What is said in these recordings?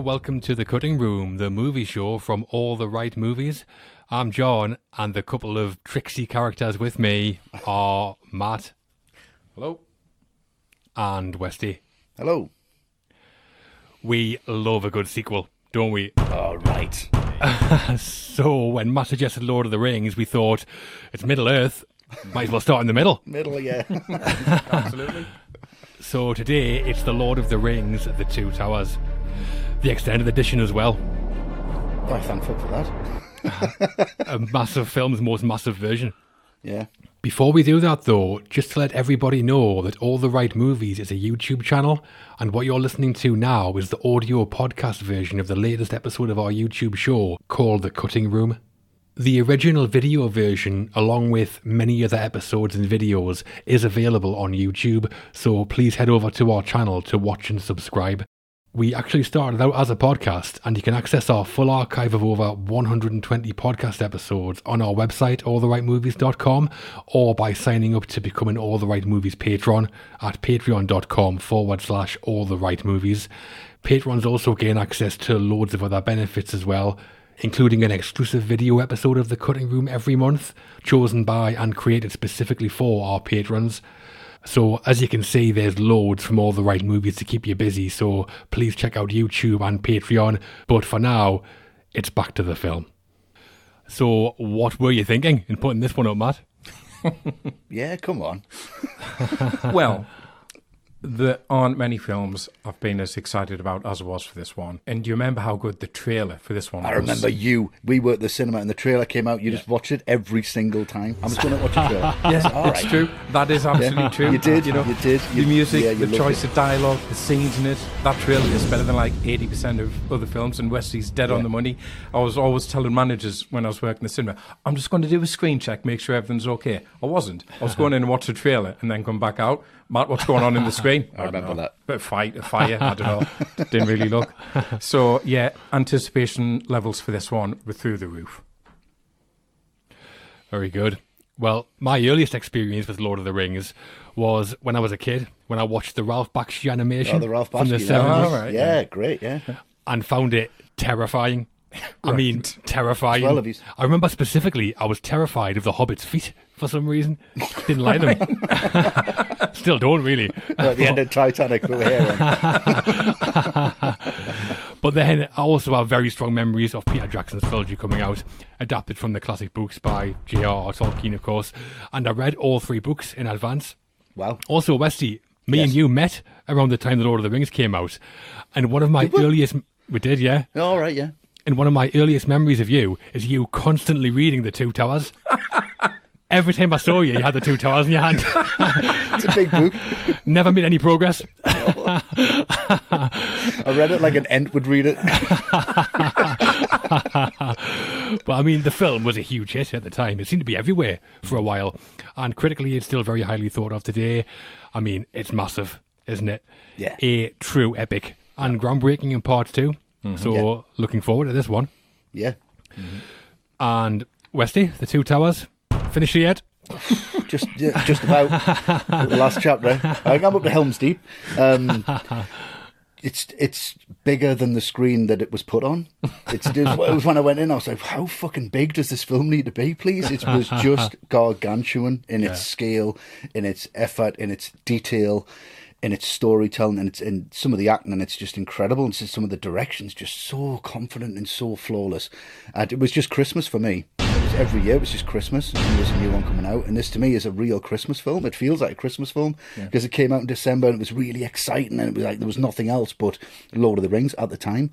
Hello, welcome to the Cutting Room, the movie show from all the right movies. I'm John, and the couple of tricksy characters with me are Matt Hello. and Westy. Hello. We love a good sequel, don't we? All right. So, when Matt suggested Lord of the Rings, we thought it's Middle Earth, might as well start in the middle. Middle, yeah. Absolutely. So, today it's The Lord of the Rings, The Two Towers. The extended edition as well. Quite thankful for that. A massive film's most massive version. Yeah. Before we do that, though, just to let everybody know that All the Right Movies is a YouTube channel, and what you're listening to now is the audio podcast version of the latest episode of our YouTube show called The Cutting Room. The original video version, along with many other episodes and videos, is available on YouTube, so please head over to our channel to watch and subscribe. We actually started out as a podcast, and you can access our full archive of over 120 podcast episodes on our website, alltherightmovies.com, or by signing up to become an All the Right Movies patron at patreon.com forward slash all the right movies. Patrons also gain access to loads of other benefits as well, including an exclusive video episode of The Cutting Room every month, chosen by and created specifically for our patrons. So, as you can see, there's loads from all the right movies to keep you busy. So, please check out YouTube and Patreon. But for now, it's back to the film. So, what were you thinking in putting this one up, Matt? Yeah, come on. well, there aren't many films I've been as excited about as I was for this one. And do you remember how good the trailer for this one I was? remember you. We were at the cinema and the trailer came out. You just watched it every single time. I'm just going to watch a trailer. Yes, All it's right. true. That is absolutely Yeah. true. You did, You know, you did. The music, yeah, you the choice it. of dialogue, the scenes in it. That trailer is better than like 80% of other films, and Wesley's dead on the money. I was always telling managers when I was working the cinema, I'm just going to do a screen check, make sure everything's okay. I wasn't. I was going in and watch the trailer and then come back out. Matt, what's going on in the screen? I remember oh, know. that. Bit of fight, a fire, I don't know. Didn't really look. So, yeah, anticipation levels for this one were through the roof. Very good. Well, my earliest experience with Lord of the Rings was when I was a kid, when I watched the Ralph Bakshi animation Oh, the Ralph from the yeah. 70s Oh, right, yeah, yeah. great, yeah. and found it terrifying. I mean, terrifying. Well, if he's- I remember specifically, I was terrified of the Hobbit's feet for some reason. Didn't like them. Still don't really. At the end of Titanic, we were here. But then I also have very strong memories of Peter Jackson's trilogy coming out, adapted from the classic books by J.R.R. Tolkien, of course. And I read all three books in advance. Wow. Also, Westy, me and you met around the time the Lord of the Rings came out. And one of my earliest. We did, yeah. All right, yeah. And one of my earliest memories of you is you constantly reading the Two Towers. Every time I saw you, you had the Two Towers in your hand. It's a big book. Never made any progress. I read it like an ant would read it. But I mean, the film was a huge hit at the time. It seemed to be everywhere for a while. And critically, it's still very highly thought of today. I mean, it's massive, isn't it? Yeah. A true epic and groundbreaking in part 2 mm-hmm. So, Yeah. looking forward to this one. Yeah. And Westy, the Two Towers, finished it yet? Just yeah, just about the last chapter. I think I'm up to Helm's Deep. Um, it's it's bigger than the screen that it was put on. It's it was, when I went in. I was like, how fucking big does this film need to be, please? It was just gargantuan in its scale, in its effort, in its detail. In its storytelling and it's in some of the acting, and it's just incredible. And some of the directions, just so confident and so flawless. And it was just Christmas for me. Every year it was just Christmas, and there's a new one coming out. And this to me is a real Christmas film. It feels like a Christmas film because it came out in December and it was really exciting, and it was like there was nothing else but Lord of the Rings at the time.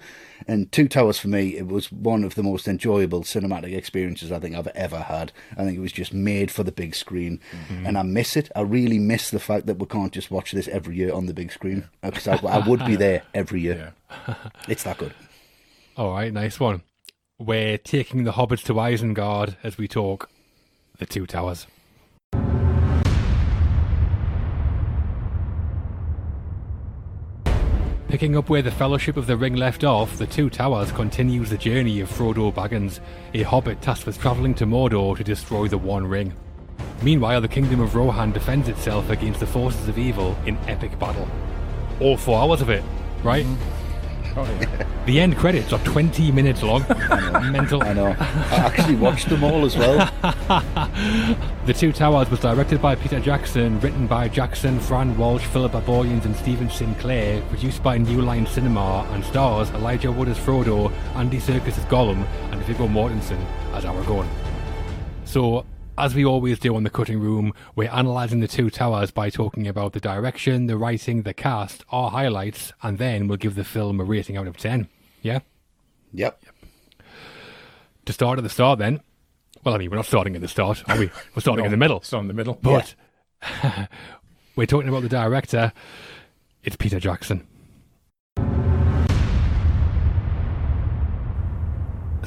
And Two Towers for me, it was one of the most enjoyable cinematic experiences I think I've ever had. I think it was just made for the big screen, mm-hmm. and I miss it. I really miss the fact that we can't just watch this every year on the big screen because I, I would be there every year. It's that good. All right, nice one. We're taking the hobbits to Isengard as we talk the Two Towers. Picking up where the Fellowship of the Ring left off, the Two Towers continues the journey of Frodo Baggins, a hobbit tasked with travelling to Mordor to destroy the One Ring. Meanwhile, the Kingdom of Rohan defends itself against the forces of evil in epic battle. All four hours of it, right? Mm-hmm. Oh, the end credits are 20 minutes long. Mental. I know. I actually watched them all as well. The Two Towers was directed by Peter Jackson, written by Jackson, Fran Walsh, Philippa Boyens, and Stephen Sinclair, produced by New Line Cinema, and stars Elijah Wood as Frodo, Andy Serkis as Gollum, and Viggo Mortensen as Aragorn. So, as we always do on the cutting room, we're analysing the Two Towers by talking about the direction, the writing, the cast, our highlights, and then we'll give the film a rating out of 10. Yeah? Yep. Uh, To start at the start, then. Well, I mean, we're not starting at the start, are we? We're starting in the middle. It's in the middle. But we're talking about the director. It's Peter Jackson.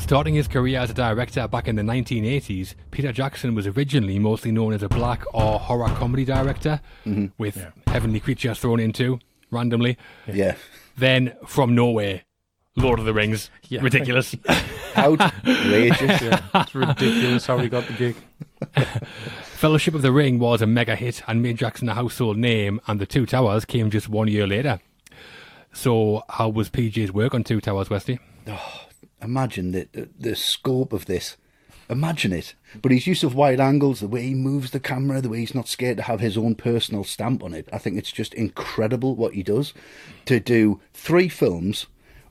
Starting his career as a director back in the 1980s, Peter Jackson was originally mostly known as a black or horror comedy director, mm-hmm. with Heavenly Creatures thrown into randomly. Yeah. Then, from nowhere, Lord of the Rings. Yeah. Ridiculous. Outrageous. It's ridiculous how he got the gig. Fellowship of the Ring was a mega hit and made Jackson a household name, and The Two Towers came just one year later. So, how was PJ's work on Two Towers, Westy? Oh, Imagine the, the the scope of this. Imagine it. But his use of wide angles, the way he moves the camera, the way he's not scared to have his own personal stamp on it, I think it's just incredible what he does. To do three films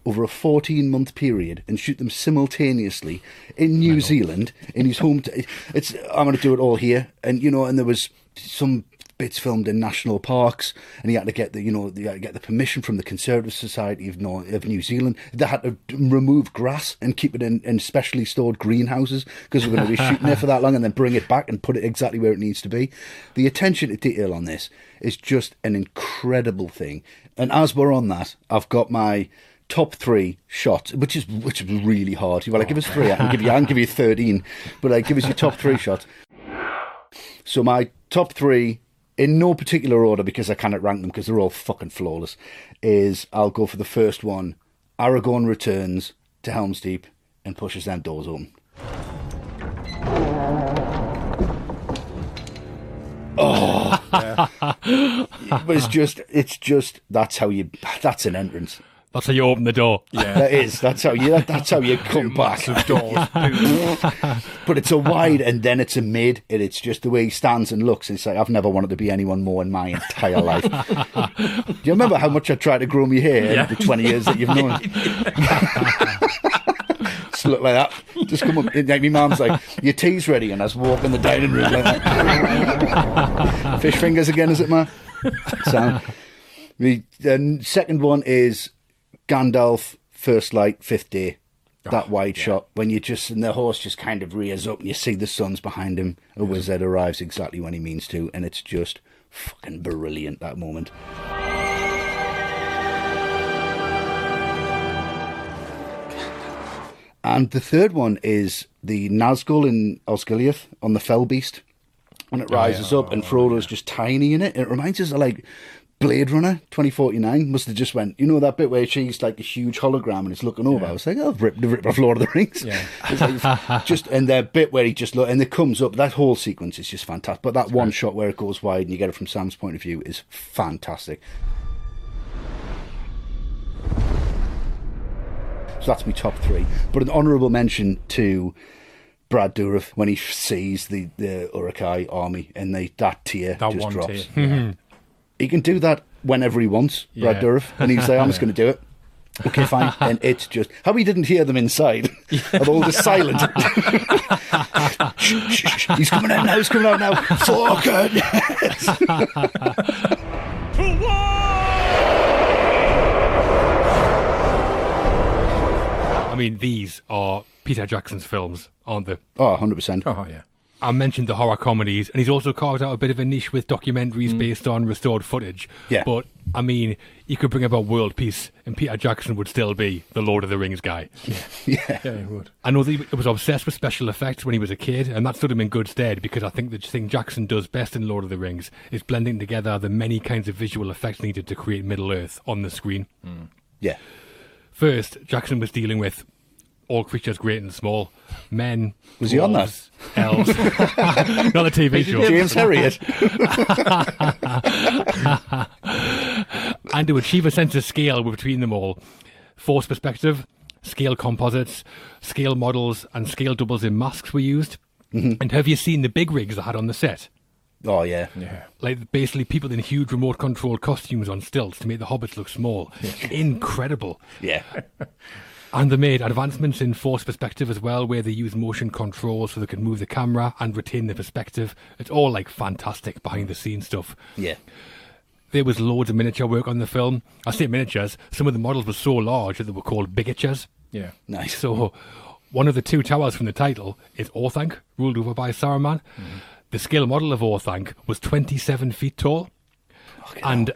over a 14 month period and shoot them simultaneously in New Zealand, in his home. T- it's I'm going to do it all here. And, you know, and there was some bits filmed in national parks, and he had to get the you know had to get the permission from the Conservative Society of, of New Zealand. They had to remove grass and keep it in, in specially stored greenhouses because we're going to be shooting there for that long, and then bring it back and put it exactly where it needs to be. The attention to detail on this is just an incredible thing. And as we're on that, I've got my top three shots, which is which is really hard. You Well, I give us three. I can give you I can give you thirteen, but I give us your top three shots. So my top three, in no particular order because I cannot rank them because they're all fucking flawless, is I'll go for the first one. Aragorn returns to Helm's Deep and pushes them doors open. Oh, but it's just, it's just that's how you, that's an entrance. That's how you open the door. Yeah. That is, that's how you, that's how you come back. Massive doors. But it's a wide and then it's a mid, and it's just the way he stands and looks. It's like I've never wanted to be anyone more in my entire life. Do you remember how much I tried to grow my hair Yeah. in the twenty years that you've known? Just look like that. Just come up. Like my mum's like, "Your tea's ready," and I was walking the dining room like that. Fish fingers again, is it, man? So, the uh, second one is Gandalf, first light, fifth day. That oh, wide shot when you just and the horse just kind of rears up and you see the sun's behind him. A wizard arrives exactly when he means to, and it's just fucking brilliant that moment. And the third one is the Nazgul in Osgiliath on the Fell Beast. When it oh, rises up and oh, Frodo's just tiny in it. It reminds us of like Blade Runner 2049. Must have just went, you know, that bit where she's like a huge hologram and it's looking over. I was like, oh, rip, the rip off Lord of the Rings. Yeah. Like, just and the bit where he just look and it comes up. That whole sequence is just fantastic. But that one shot where it goes wide and you get it from Sam's point of view is fantastic. So that's my top three. But an honourable mention to Brad Dourif when he sees the the Uruk-hai army and they that tear That just drops. tear. Yeah. He can do that whenever he wants, Brad Yeah. Dourif, and he's say, "I'm just going to do it." Okay, fine. And it's just how he didn't hear them inside. Of all the silent. Shh, shh, shh. He's coming out now. He's coming out now. Fuck it. I mean, these are Peter Jackson's films, aren't they? Oh, 100 percent. Oh, yeah. I mentioned the horror comedies, and he's also carved out a bit of a niche with documentaries mm. based on restored footage. Yeah. But, I mean, you could bring about world peace, and Peter Jackson would still be the Lord of the Rings guy. Yeah. Yeah, he would. I know that he was obsessed with special effects when he was a kid, and that stood him in good stead because I think the thing Jackson does best in Lord of the Rings is blending together the many kinds of visual effects needed to create Middle Earth on the screen. Mm. Yeah. First, Jackson was dealing with all creatures great and small, men. Was he on that? Elves. Not a TV show. James Herriot. and to achieve a sense of scale between them all. Force perspective, scale composites, scale models, and scale doubles in masks were used. Mm-hmm. And have you seen the big rigs they had on the set? Oh yeah. Yeah. Like basically people in huge remote controlled costumes on stilts to make the hobbits look small. Incredible. Yeah. And they made advancements in force perspective as well, where they use motion control so they can move the camera and retain the perspective. It's all like fantastic behind the scenes stuff. Yeah. There was loads of miniature work on the film. I say miniatures, some of the models were so large that they were called bigatures. Yeah. Nice. So, one of the two towers from the title is Orthanc, ruled over by Saruman. Mm-hmm. The scale model of Orthanc was 27 feet tall. and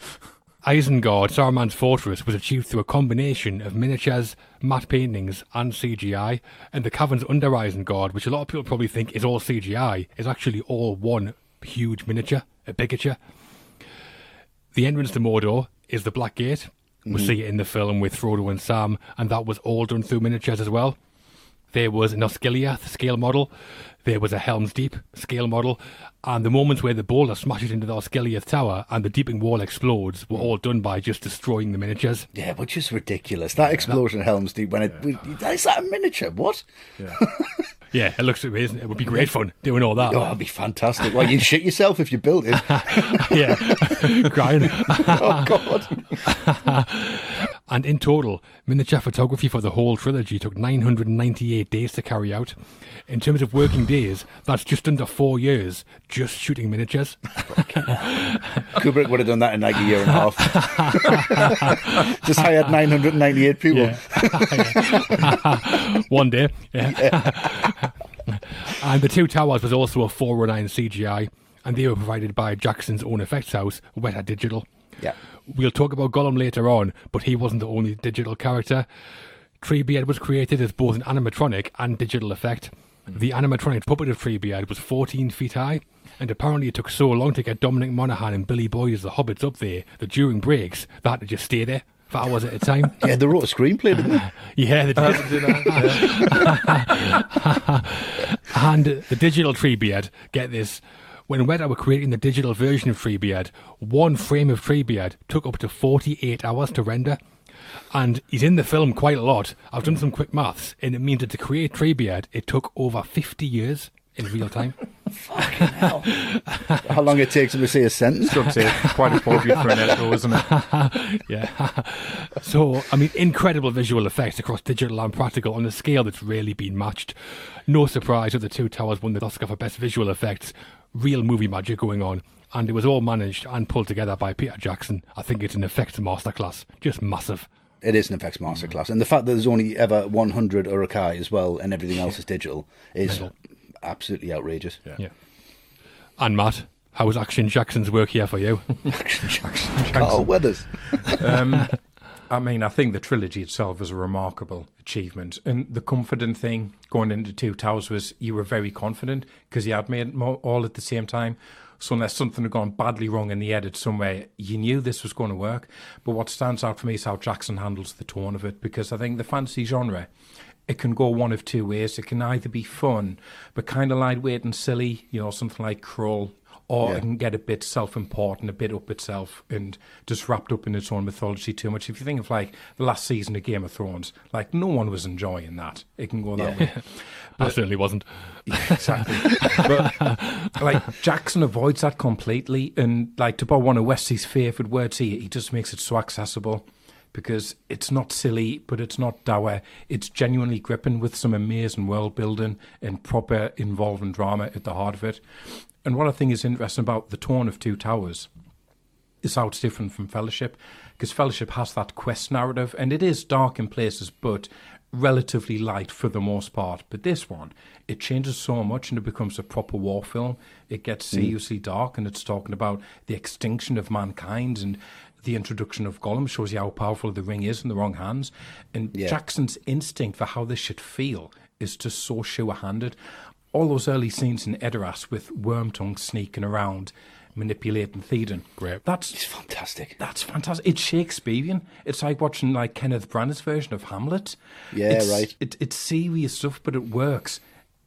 Isengard, Saruman's fortress, was achieved through a combination of miniatures, matte paintings, and CGI. And the caverns under Rising Isengard, which a lot of people probably think is all CGI, is actually all one huge miniature, a bigature. The entrance to Mordor is the Black Gate. We mm-hmm. see it in the film with Frodo and Sam, and that was all done through miniatures as well. There was an Osgiliath scale model. There was a Helm's Deep scale model. And the moments where the boulder smashes into the Osgiliath tower and the Deeping Wall explodes were all done by just destroying the miniatures. Yeah, which is ridiculous. That explosion at Helm's Deep when it we- is that a miniature? What? Yeah, it looks amazing. It would be great fun doing all that. Oh, that'd be fantastic. Well, you'd shit yourself if you built it. yeah, crying. Oh God. And in total, miniature photography for the whole trilogy took 998 days to carry out. In terms of working days, that's just under four years just shooting miniatures. Kubrick would have done that in like a year and a half. Just hired 998 people. One day, yeah. and the two towers was also a 409 CGI, and they were provided by Jackson's own effects house, Weta Digital. Yeah. We'll talk about Gollum later on, but he wasn't the only digital character. Treebeard was created as both an animatronic and digital effect. Mm-hmm. The animatronic puppet of Treebeard was 14 feet high, and apparently it took so long to get Dominic Monaghan and Billy Boyd as the hobbits up there that during breaks they had to just stay there for hours at a time. Yeah, they wrote a screenplay, didn't they? yeah, they did. and the digital Treebeard, get this, when Weta were creating the digital version of Treebeard, one frame of Treebeard took up to 48 hours to render. And he's in the film quite a lot. I've done some quick maths, and it means that to create Treebeard, it took over 50 years in real time. How long it takes them to say a sentence? I'd say quite appropriate for an editor, isn't it? yeah. so, I mean, incredible visual effects across digital and practical on a scale that's rarely been matched. No surprise that the Two Towers won the Oscar for Best Visual Effects. Real movie magic going on. And it was all managed and pulled together by Peter Jackson. I think it's an effects masterclass. Just massive. It is an effects masterclass, and the fact that there's only ever 100 Uruk-hai as well, and everything else is digital, is absolutely outrageous. Yeah. And Matt, how was Action Jackson's work here for you? Action Jackson, Jackson. Carl Weathers. Um, I mean, I think the trilogy itself was a remarkable achievement. And the confident thing going into Two Towers was you were very confident because you had made all at the same time. So unless something had gone badly wrong in the edit somewhere, you knew this was going to work. But what stands out for me is how Jackson handles the tone of it because I think the fantasy genre, it can go one of two ways. It can either be fun, but kind of lightweight and silly, you know, something like Crawl, or Yeah. it can get a bit self-important, a bit up itself, and just wrapped up in its own mythology too much. If you think of like the last season of Game of Thrones, like no one was enjoying that. It can go that way. I certainly wasn't. exactly. but like Jackson avoids that completely, and like to borrow one of Wesley's favourite words, he he just makes it so accessible because it's not silly, but it's not dour. It's genuinely gripping with some amazing world building and proper involving drama at the heart of it. And what I think is interesting about the tone of Two Towers is how it's different from Fellowship, because Fellowship has that quest narrative, and it is dark in places, but relatively light for the most part. But this one, it changes so much, and it becomes a proper war film. It gets mm. seriously dark, and it's talking about the extinction of mankind and the introduction of Gollum shows you how powerful the ring is in the wrong hands. And Yeah. Jackson's instinct for how this should feel is just so sure-handed. All those early scenes in Edoras with Wormtongue sneaking around, manipulating Theoden. Great. That's It's fantastic. that's fantastic. It's Shakespearean. It's like watching like Kenneth Branagh's version of Hamlet. Yeah, It's- right. It, it's serious stuff, but it works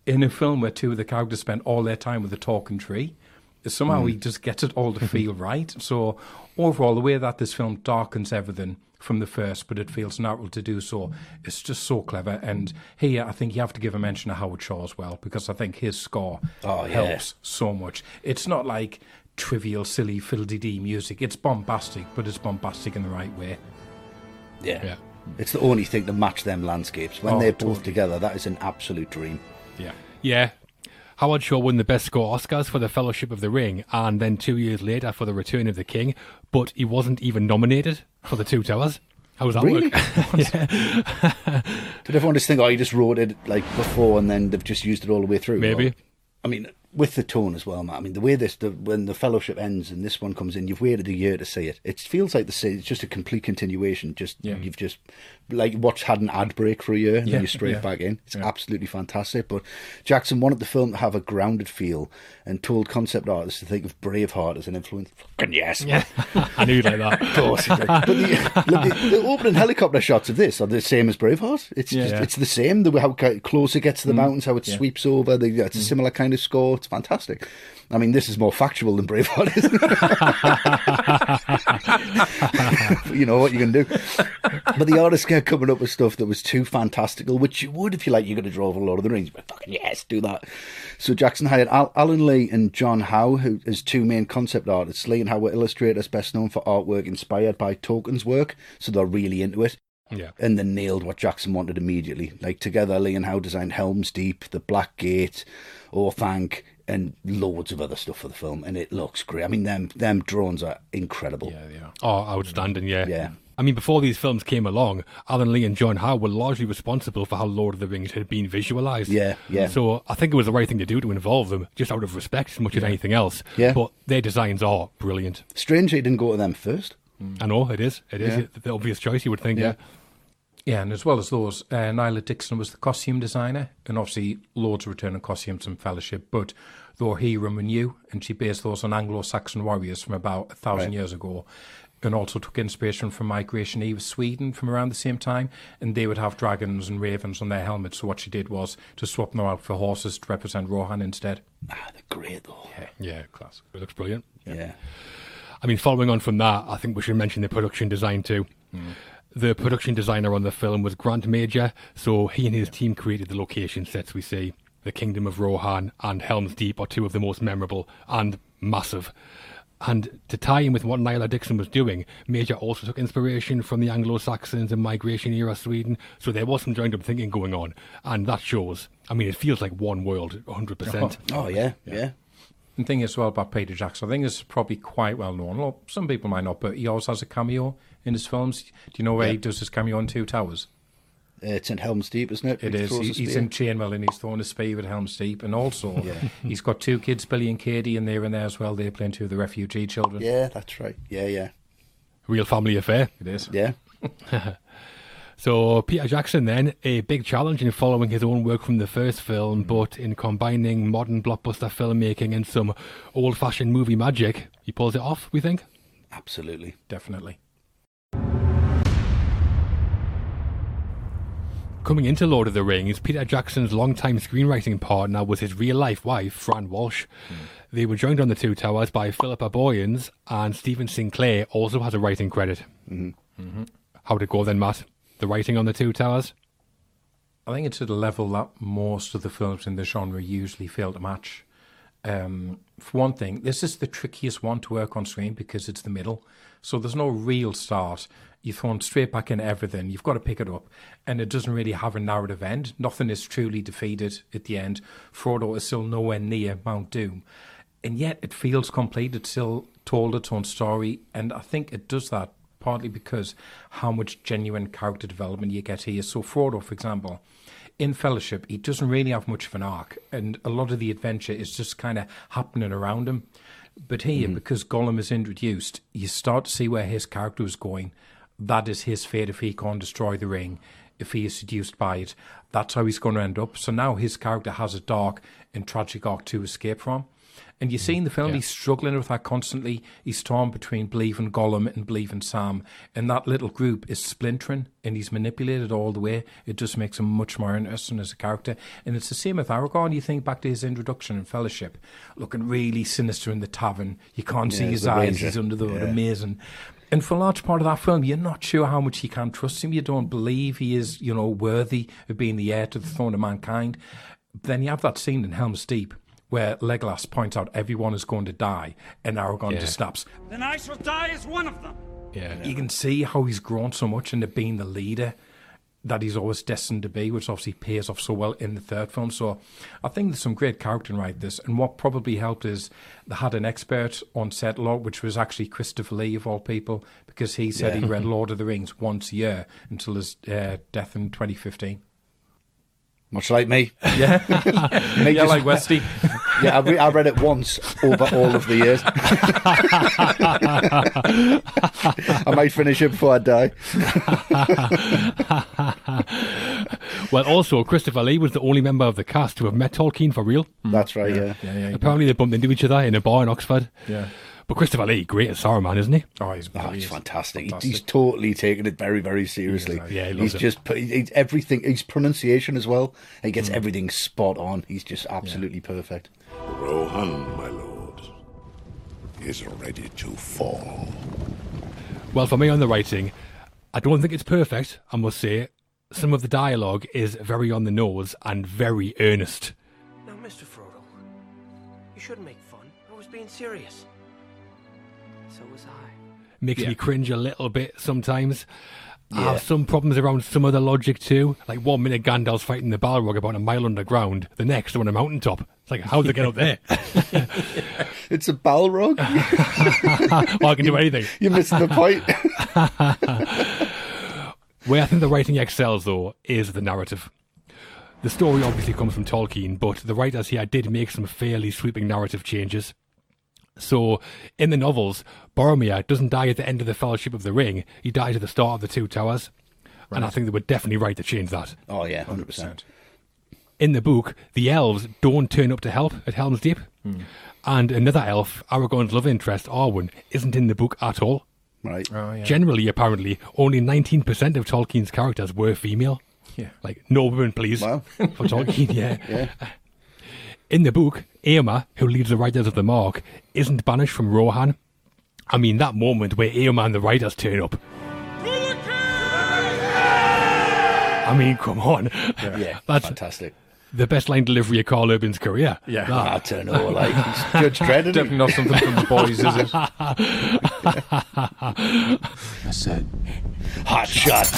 in a film where two of the characters spend all their time with a talking tree. Somehow hmm. he just gets it all to feel right. So overall, the way that this film darkens everything from the first, but it feels natural to do so, it's just so clever. And here, I think you have to give a mention to Howard Shore as well, because I think his score Oh, yeah. helps so much. It's not like trivial, silly, fiddle-dee music. It's bombastic, but it's bombastic in the right way. Yeah. Yeah. It's the only thing to match them landscapes. When Oh, they're both totally. together, that is an absolute dream. Yeah. Yeah. Howard Shore won the Best Score Oscars for The Fellowship of the Ring and then two years later for The Return of the King, but he wasn't even nominated for The Two Towers. How does that Really? work? Did everyone just think, oh, you just wrote it like before and then they've just used it all the way through? Maybe. Or- I mean, with the tone as well, Matt. I mean, the way this, the, when the fellowship ends and this one comes in, you've waited a year to see it. It feels like the same. It's just a complete continuation. Just Yeah. you've just like watched had an ad break for a year and Yeah, then you're straight yeah. back in. It's Yeah. absolutely fantastic. But Jackson wanted the film to have a grounded feel and told concept artists to think of Braveheart as an influence. Fucking yes, I knew like that. of course. But the, look, the, the opening helicopter shots of this are the same as Braveheart. It's just, Yeah. it's the same. The way how close it gets to the mm. mountains, how it Yeah. sweeps over. The, it's a mm. similar kind of score. It's fantastic. I mean, this is more factual than Braveheart, isn't it? You know what you can do. But the artists kept coming up with stuff that was too fantastical, which you would if you like. You're going to draw over Lord of the Rings, but fucking yes, do that. So Jackson hired Al- Alan Lee and John Howe, who as two main concept artists. Lee and Howe were illustrators best known for artwork inspired by Tolkien's work, so they're really into it. Yeah. And they nailed what Jackson wanted immediately. Like together, Lee and Howe designed Helm's Deep, The Black Gate, Orthanc, and loads of other stuff for the film, and it looks great. I mean, them them drones are incredible. Yeah, yeah. Oh, outstanding, yeah. Yeah. I mean, before these films came along, Alan Lee and John Howe were largely responsible for how Lord of the Rings had been visualised. Yeah, yeah. So I think it was the right thing to do to involve them, just out of respect as much as anything else. Yeah. But their designs are brilliant. Strangely, it didn't go to them first. I know, it is. It is Yeah. the obvious choice, you would think, Yeah. yeah. Yeah, and as well as those, uh, Ngila Dickson was the costume designer, and obviously loads of returning costumes and fellowship, but they were Hiram and you, and she based those on Anglo-Saxon warriors from about a thousand Right. years ago, and also took inspiration from Migration Era, Sweden, from around the same time, and they would have dragons and ravens on their helmets, so what she did was to swap them out for horses to represent Rohan instead. Ah, they're great though. Yeah, class. It looks brilliant. Yeah. I mean, following on from that, I think we should mention the production design too. The production designer on the film was Grant Major, so he and his team created the location sets we see. The Kingdom of Rohan and Helm's Deep are two of the most memorable and massive. And to tie in with what Ngila Dickson was doing, Major also took inspiration from the Anglo Saxons and migration era Sweden, so there was some joined up thinking going on, and that shows. I mean, it feels like one world, 100%. Oh yeah, yeah. The thing as well about Peter Jackson, I think it's probably quite well known. Well, some people might not, but he always has a cameo in his films. Do you know where he does his cameo in Two Towers? Uh, it's in Helm's Deep, isn't it? It He is. throws He, a he's in chainmail and he's throwing a spear at Helm's Deep. And also, Yeah. he's got two kids, Billy and Katie, and they're in there as well. They're playing two of the refugee children. Yeah, that's right. Yeah, yeah, Real family affair. It is. yeah. So Peter Jackson then a big challenge in following his own work from the first film, but in combining modern blockbuster filmmaking and some old-fashioned movie magic, he pulls it off. We think. Absolutely. Definitely. Coming into Lord of the Rings, Peter Jackson's longtime screenwriting partner was his real-life wife, Fran Walsh. They were joined on the Two Towers by Philippa Boyens, and Stephen Sinclair also has a writing credit. Mm-hmm. How'd it go then, Matt? The writing on the Two Towers? I think it's at a level that most of the films in the genre usually fail to match. Um, for one thing, this is the trickiest one to work on screen because it's the middle. So there's no real start. You're thrown straight back in everything. You've got to pick it up. And it doesn't really have a narrative end. Nothing is truly defeated at the end. Frodo is still nowhere near Mount Doom. And yet it feels complete. It's still told its own story. And I think it does that partly because how much genuine character development you get here. So Frodo, for example, in Fellowship, he doesn't really have much of an arc, and a lot of the adventure is just kind of happening around him. But here, mm-hmm. because Gollum is introduced, you start to see where his character is going. That is his fate if he can't destroy the ring, if he is seduced by it. That's how he's going to end up. So now his character has a dark and tragic arc to escape from. And you mm, see in the film, Yeah. he's struggling with that constantly. He's torn between believing Gollum and believing Sam. And that little group is splintering and he's manipulated all the way. It just makes him much more interesting as a character. And it's the same with Aragorn. You think back to his introduction in Fellowship, looking really sinister in the tavern. You can't see his eyes. ranger. He's under the hood. Yeah. Amazing. And for a large part of that film, you're not sure how much you can trust him. You don't believe he is, you know, worthy of being the heir to the throne of mankind. Then you have that scene in Helm's Deep where Legolas points out everyone is going to die, and Aragorn Yeah. just snaps. Then I shall die as one of them. Yeah. You can see how he's grown so much into being the leader that he's always destined to be, which obviously pays off so well in the third film. So I think there's some great character in right this. And what probably helped is they had an expert on set law, which was actually Christopher Lee of all people, because he said he read Lord of the Rings once a year until his uh, death in 2015. Much like me. Yeah, yeah, like Westy. yeah, I, re- I read it once over all of the years. I might finish it before I die. Well, also, Christopher Lee was the only member of the cast to have met Tolkien for real. That's right, yeah. Yeah, yeah, Apparently, they bumped into each other in a bar in Oxford. yeah. But Christopher Lee, great as Saruman, isn't he? Oh, he's, Oh, brilliant. he's fantastic. Fantastic. He's totally taken it very, very seriously. He Yeah, he loves he's it. just put he's everything. His pronunciation as well. He gets hmm. everything spot on. He's just absolutely perfect. Rohan, my lord, is ready to fall. Well, for me on the writing, I don't think it's perfect, I must say. Some of the dialogue is very on the nose and very earnest. Now, Mr. Frodo, you shouldn't make fun. I was being serious. So was I. Makes Yeah. me cringe a little bit sometimes. I have some problems around some of the logic too. Like one minute Gandalf's fighting the Balrog about a mile underground, the next on a mountaintop. It's like, how'd they get up there? It's a Balrog. well, I can do anything. You're missing the point. Where I think the writing excels, though, is the narrative. The story obviously comes from Tolkien, but the writers here did make some fairly sweeping narrative changes. So, in the novels, Boromir doesn't die at the end of the Fellowship of the Ring, he dies at the start of the Two Towers. And I think they were definitely right to change that. oh yeah, hundred percent. In the book, the elves don't turn up to help at Helm's Deep. Hmm. And another elf, Aragorn's love interest, Arwen, isn't in the book at all. Right. Oh, yeah. Generally, apparently, only 19% of Tolkien's characters were female. Yeah. Like, no women, please. Wow. For Tolkien, yeah. Yeah. In the book, Eomer, who leads the Riders of the Mark, isn't banished from Rohan. I mean, that moment where Eomer and the Riders turn up. I mean, come on. Yeah. That's fantastic. the best line delivery of Karl Urban's career. Yeah. That. I don't know. Like Judge Dredd. Definitely not something from the boys, is it? I said, Hot shot.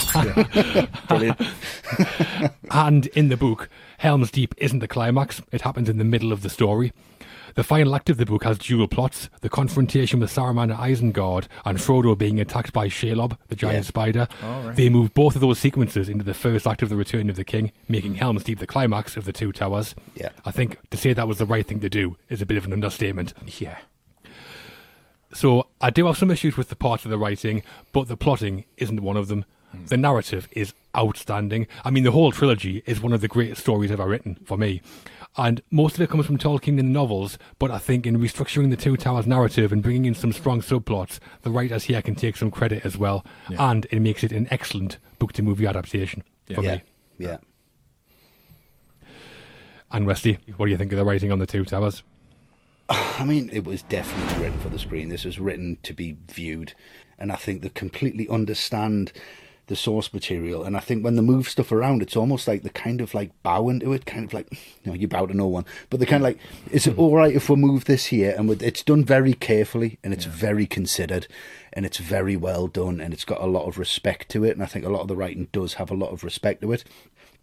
Brilliant. And in the book, Helm's Deep isn't the climax, it happens in the middle of the story. The final act of the book has dual plots the confrontation with Saruman at Isengard and Frodo being attacked by Shelob, the giant Yeah. spider. They move both of those sequences into the first act of The Return of the King, making Helm's Deep the climax of the Two Towers. Yeah. I think to say that was the right thing to do is a bit of an understatement. Yeah. So I do have some issues with the part of the writing, but the plotting isn't one of them. The narrative is outstanding. I mean, the whole trilogy is one of the greatest stories ever written for me. And most of it comes from Tolkien in the novels, but I think in restructuring the Two Towers narrative and bringing in some strong subplots, the writers here can take some credit as well. And it makes it an excellent book to movie adaptation for Yeah. me. Yeah. And Westy, what do you think of the writing on the Two Towers? I mean, it was definitely written for the screen. This was written to be viewed, and I think they completely understand the source material. And I think when they move stuff around, it's almost like they kind of like bow into it, kind of like you know you bow to no one, but they kind of like, is it hmm. all right if we move this here? And it's done very carefully, and it's very considered, and it's very well done, and it's got a lot of respect to it. And I think a lot of the writing does have a lot of respect to it.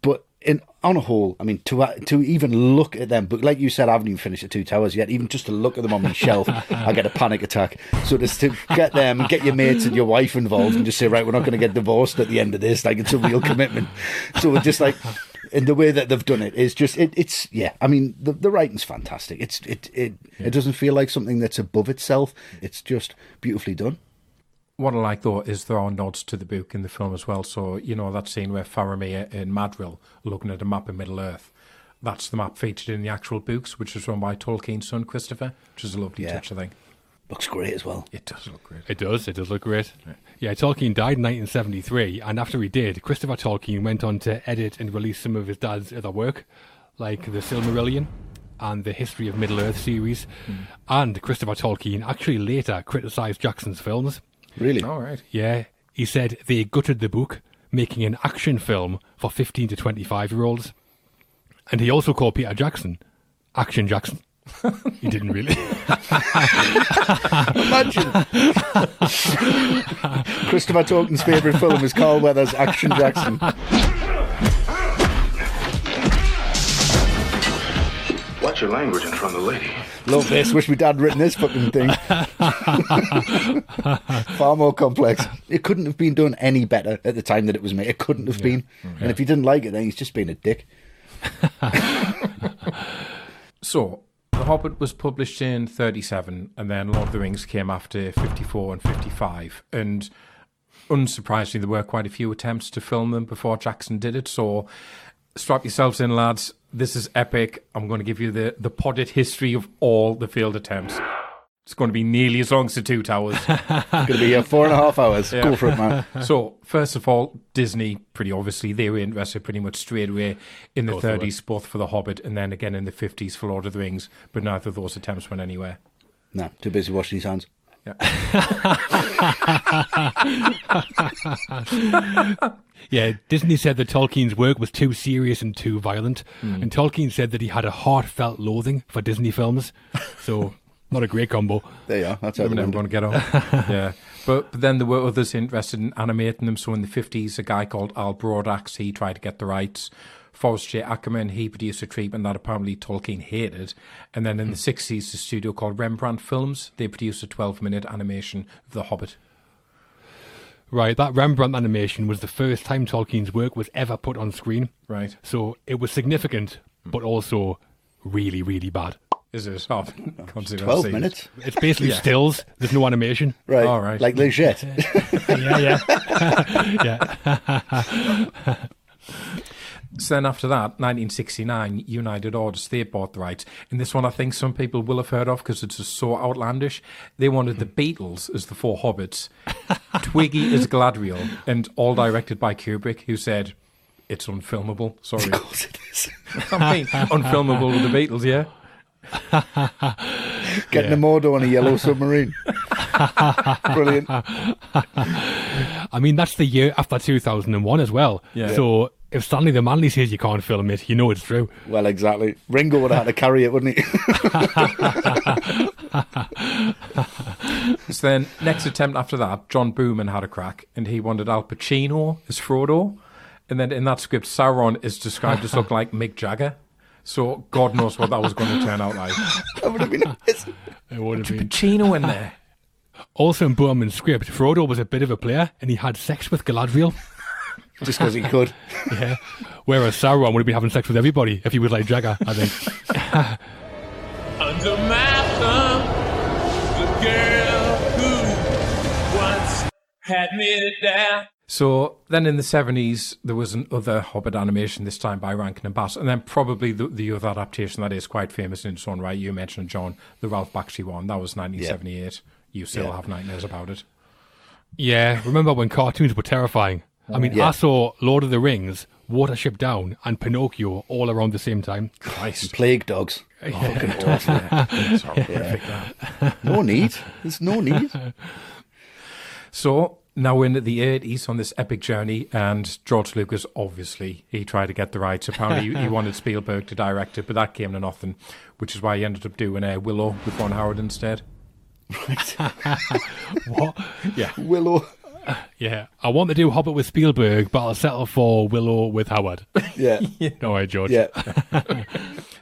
But in on a whole, I mean, to uh, to even look at them, but like you said, I haven't even finished the two towers yet. Even just to look at them on my shelf, I get a panic attack. So just to get them, get your mates and your wife involved, and just say, right, we're not going to get divorced at the end of this. Like it's a real commitment. So we're just like, and the way that they've done it is just it, it's yeah. I mean, the the writing's fantastic. It's it it it doesn't feel like something that's above itself. It's just beautifully done. What I like though is there are nods to the book in the film as well. So you know that scene where Faramir and Madril are looking at a map of Middle Earth. that's the map featured in the actual books, which was run by Tolkien's son Christopher, which is a lovely Yeah. touch, I think. Looks great as well. It does look great. It does. It does look great. Yeah, Tolkien died in 1973, and after he did, Christopher Tolkien went on to edit and release some of his dad's other work, like the Silmarillion and the History of Middle Earth series. Hmm. And Christopher Tolkien actually later criticised Jackson's films. Really? All right. Yeah, he said they gutted the book, making an action film for 15 to 25 year olds. And he also called Peter Jackson Action Jackson. he didn't really. Imagine. Christopher Tolkien's favourite film is Carl Weathers' Action Jackson. Watch your language in front of the lady. Love this. Wish my dad written this fucking thing. Far more complex. It couldn't have been done any better at the time that it was made. It couldn't have been. Mm. And if he didn't like it, then he's just being a dick. So, The Hobbit was published in 37, and then Lord of the Rings came after 54 and 55. And unsurprisingly, there were quite a few attempts to film them before Jackson did it. So, strap yourselves in, lads. This is epic. I'm going to give you the, the podded history of all the failed attempts. It's going to be nearly as long as the Two Towers. It's going to be here four and a half hours. Go for it, man. so, first of all, Disney, pretty obviously, they were interested pretty much straight away in the Go 30s, both for The Hobbit and then again in the 50s for Lord of the Rings, but neither of those attempts went anywhere. No, too busy washing his hands. Yeah, Disney said that Tolkien's work was too serious and too violent, hmm. and Tolkien said that he had a heartfelt loathing for Disney films. So, not a great combo. There you are. That's how We're it never went. going to get on. yeah. But, but then there were others interested in animating them. So in the 50s, a guy called Al Brodax, he tried to get the rights. Forrest J. Ackerman, he produced a treatment that apparently Tolkien hated. And then in the hmm. 60s, a studio called Rembrandt Films, they produced a 12 minute animation of The Hobbit. Right, that Rembrandt animation was the first time Tolkien's work was ever put on screen. Right. So it was significant, hmm. but also really, really bad. Is it? Oh, consider 12 I've it. minutes? It's basically stills. There's no animation. Right. All right. Like legit. yeah, yeah, yeah. So then after that, 1969, United Artists, they bought the rights. And this one I think some people will have heard of because it's just so outlandish. They wanted the Beatles as the four hobbits, Twiggy as Galadriel, and all directed by Kubrick, who said, it's unfilmable. Sorry. of course it is. I mean, unfilmable with the Beatles, yeah? Getting a Mordo on a yellow submarine. Brilliant. I mean, that's the year after 2001 as well. Yeah. So if Stanley the Manly says you can't film it, you know it's true. Well, exactly. Ringo would have had to carry it, wouldn't he? So then, next attempt after that, John Boorman had a crack, and he wanted Al Pacino as Frodo. And then in that script, Sauron is described as looking like Mick Jagger. So God knows what that was going to turn out like. that would have been amazing. It would have been. Pacino in there. Also in Boorman's script, Frodo was a bit of a player and he had sex with Galadriel. Just because he could. Yeah. Whereas Sauron would have been having sex with everybody if he was like Jagger, I think. Under my thumb, the girl who once had me down. So then in the 70s, there was another Hobbit animation, this time by Rankin and Bass. And then probably the, the other adaptation that is quite famous in its own right, you mentioned, John, the Ralph Bakshi one. That was 1978. You still Yeah. have nightmares about it. yeah. Remember when cartoons were terrifying? I mean, Yeah. I saw Lord of the Rings, Watership Down, and Pinocchio all around the same time. Christ. Plague dogs. Fucking awful. It's horrific, that. No need. There's no need. So now we're in the 80s on this epic journey, and George Lucas, obviously, he tried to get the rights. Apparently, he, he wanted Spielberg to direct it, but that came to nothing, which is why he ended up doing uh, Willow with Ron Howard instead. What? Yeah. Willow. Yeah. I want to do Hobbit with Spielberg, but I'll settle for Willow with Howard. Yeah. All right, George. Yeah.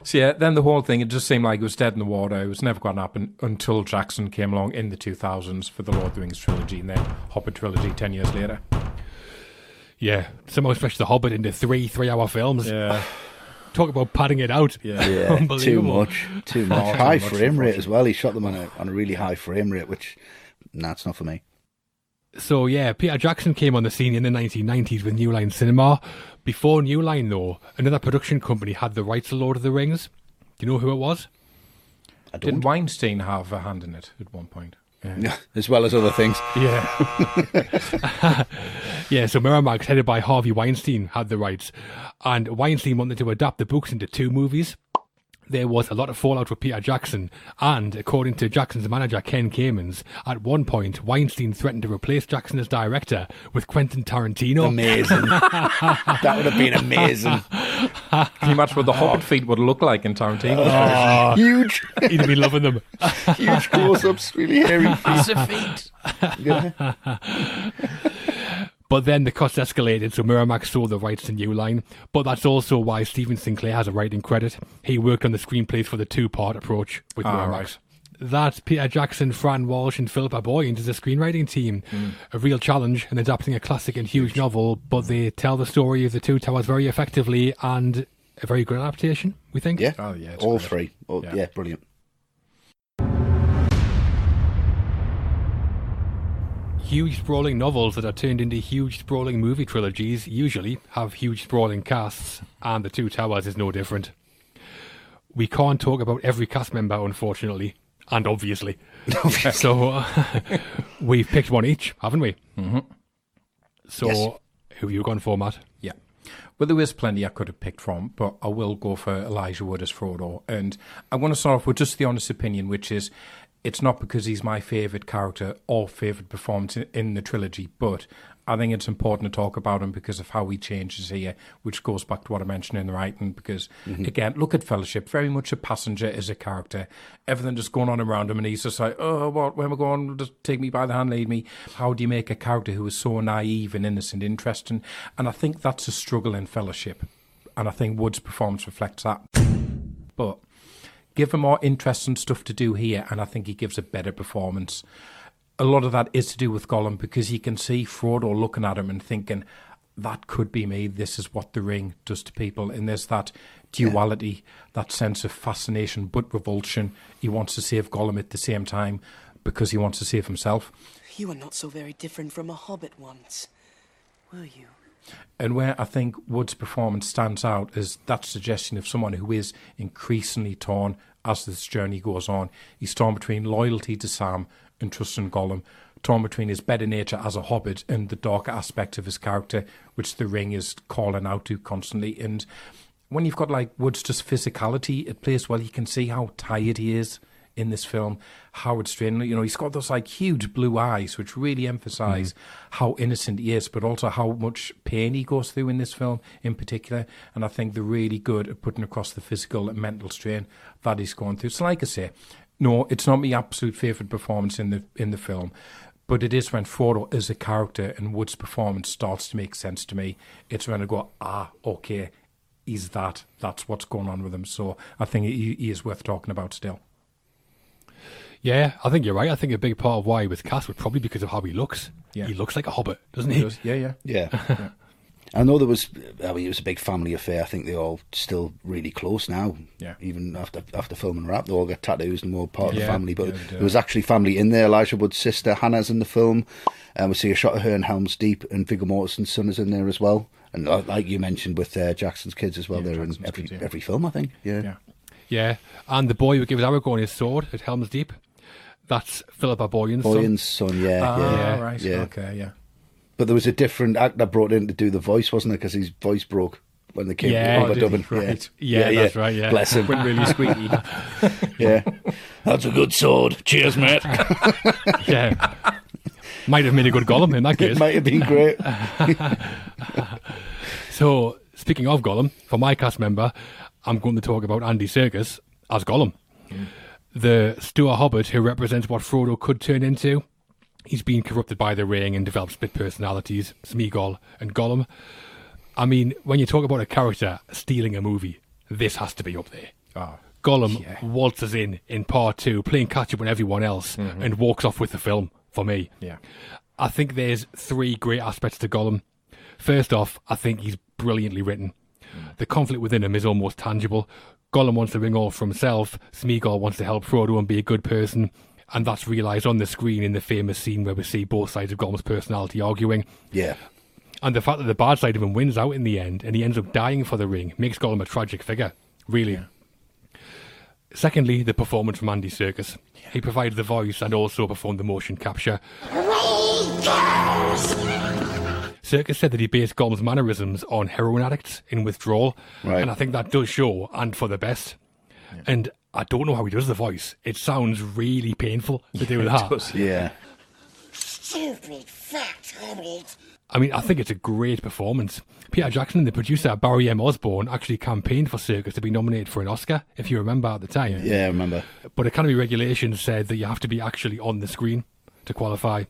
So yeah, then the whole thing, it just seemed like it was dead in the water. It was never going to happen until Jackson came along in the 2000s for the Lord of the Rings trilogy and then Hobbit trilogy 10 years later. Yeah. Somehow stretched The Hobbit into three three-hour films. Yeah. Talk about padding it out. Yeah. Yeah, too much, too much. Far too high much, frame rate as well. He shot them on a on a really high frame rate, which nah, it's not for me. So yeah, Peter Jackson came on the scene in the 1990s with New Line Cinema. Before New Line, though, another production company had the rights to Lord of the Rings. Do you know who it was? I Didn't don't. Weinstein have a hand in it at one point? Yeah. As well as other things. yeah. Yeah, so Miramax, headed by Harvey Weinstein, had the rights. And Weinstein wanted to adapt the books into two movies. There was a lot of fallout for Peter Jackson, and according to Jackson's manager Ken Kamins, at one point Weinstein threatened to replace Jackson as director with Quentin Tarantino. Amazing. that would have been amazing. Can you imagine what the oh. Hobbit feet would look like in Tarantino's oh. Huge, He'd have been loving them. huge close-ups, really hairy feet. feet? Yeah. But then the cost escalated, so Miramax sold the rights to New Line. But that's also why Stephen Sinclair has a writing credit. He worked on the screenplays for the two-part approach with Ah, Miramax. right. That's Peter Jackson, Fran Walsh, and Philippa Boyens as a screenwriting team. Hmm. A real challenge in adapting a classic and huge novel, but they tell the story of the Two Towers very effectively and a very good adaptation, we think. Yeah. Oh, yeah, All great. three. Oh, Yeah. yeah. brilliant. Huge sprawling novels that are turned into huge sprawling movie trilogies usually have huge sprawling casts, and The Two Towers is no different. We can't talk about every cast member, unfortunately, and obviously. so uh, we've picked one each, haven't we? Mm-hmm. So Yes. who have you gone for, Matt? Yeah. Well, there is plenty I could have picked from, but I will go for Elijah Wood as Frodo. And I want to start off with just the honest opinion, which is it's not because he's my favourite character or favourite performance in, in the trilogy, but I think it's important to talk about him because of how he changes here, which goes back to what I mentioned in the writing. Because, mm-hmm. again, look at Fellowship, very much a passenger as a character. Everything just going on around him, and he's just like, oh, what, where am I going? Just take me by the hand, lead me. How do you make a character who is so naive and innocent interesting? And I think that's a struggle in Fellowship. And I think Wood's performance reflects that. But give him more interesting stuff to do here, and I think he gives a better performance. A lot of that is to do with Gollum because you can see Frodo looking at him and thinking, that could be me. This is what the ring does to people. And there's that duality, that sense of fascination but revulsion. He wants to save Gollum at the same time because he wants to save himself. You were not so very different from a hobbit once, were you? And where I think Wood's performance stands out is that suggestion of someone who is increasingly torn as this journey goes on. He's torn between loyalty to Sam and trust in Gollum, torn between his better nature as a hobbit and the darker aspect of his character, which the ring is calling out to constantly. And when you've got like Wood's just physicality at place, well, you can see how tired he is in this film. Howard Strain, you know, he's got those like huge blue eyes, which really emphasize how innocent he is, but also how much pain he goes through in this film in particular. And I think they're really good at putting across the physical and mental strain that he's going through. So, like I say, no, it's not my absolute favorite performance in the in the film. But it is when Frodo is a character and Wood's performance starts to make sense to me. It's when I go, ah, okay, he's that. That's what's going on with him. So I think he, he is worth talking about still. Yeah, I think you're right. I think a big part of why he was cast was probably because of how he looks. Yeah. He looks like a hobbit, doesn't He he? does. Yeah, yeah. Yeah. I know there was. I mean, it was a big family affair. I think they're all still really close now. Yeah. Even after after filming Rap, they all get tattoos and more part of the family. But yeah, there was actually family in there. Elijah Wood's sister Hannah's in the film, and we see a shot of her in Helm's Deep, and Viggo Mortensen's son is in there as well. And like you mentioned with uh, Jackson's kids as well, Yeah, they're Jackson's in every kids, yeah. every film. I think. Yeah. Yeah. Yeah, and the boy who gives Aragorn his sword at Helm's Deep, that's Philippa Boyens' son. Boyens' son. Yeah. Ah, yeah. right. Yeah. Okay, yeah. But there was a different actor brought in to do the voice, wasn't there? Because his voice broke when they came Yeah. over Oh, did he? dubbing. Yeah. Right. Yeah, that's right, yeah. Bless him. Went really squeaky. Yeah. That's a good sword. Cheers, mate. Yeah. Might have made a good Gollum in that it case. might have been great. So, speaking of Gollum, for my cast member, I'm going to talk about Andy Serkis as Gollum. The Stoor Hobbit who represents what Frodo could turn into. He's been corrupted by the ring and developed split personalities, Smeagol and Gollum. I mean, when you talk about a character stealing a movie, this has to be up there. Oh, Gollum Yeah. waltzes in in part two, playing catch up with everyone else, mm-hmm. and walks off with the film for me. yeah. I think there's three great aspects to Gollum. First off, I think he's brilliantly written. Mm. The conflict within him is almost tangible. Gollum wants to ring all for himself. Smeagol wants to help Frodo and be a good person. And that's realised on the screen in the famous scene where we see both sides of Gollum's personality arguing. Yeah. And the fact that the bad side of him wins out in the end and he ends up dying for the ring makes Gollum a tragic figure, really. Secondly, the performance from Andy Serkis. He provided the voice and also performed the motion capture. Serkis said that he based Gollum's mannerisms on heroin addicts in withdrawal, Right. and I think that does show, and for the best. And I don't know how he does the voice. It sounds really painful to do that. Yeah. Stupid fat hobbit. I mean, I think it's a great performance. Peter Jackson and the producer Barry M. Osborne actually campaigned for Serkis to be nominated for an Oscar, if you remember at the time. Yeah, I remember. But Academy regulations said that you have to be actually on the screen to qualify.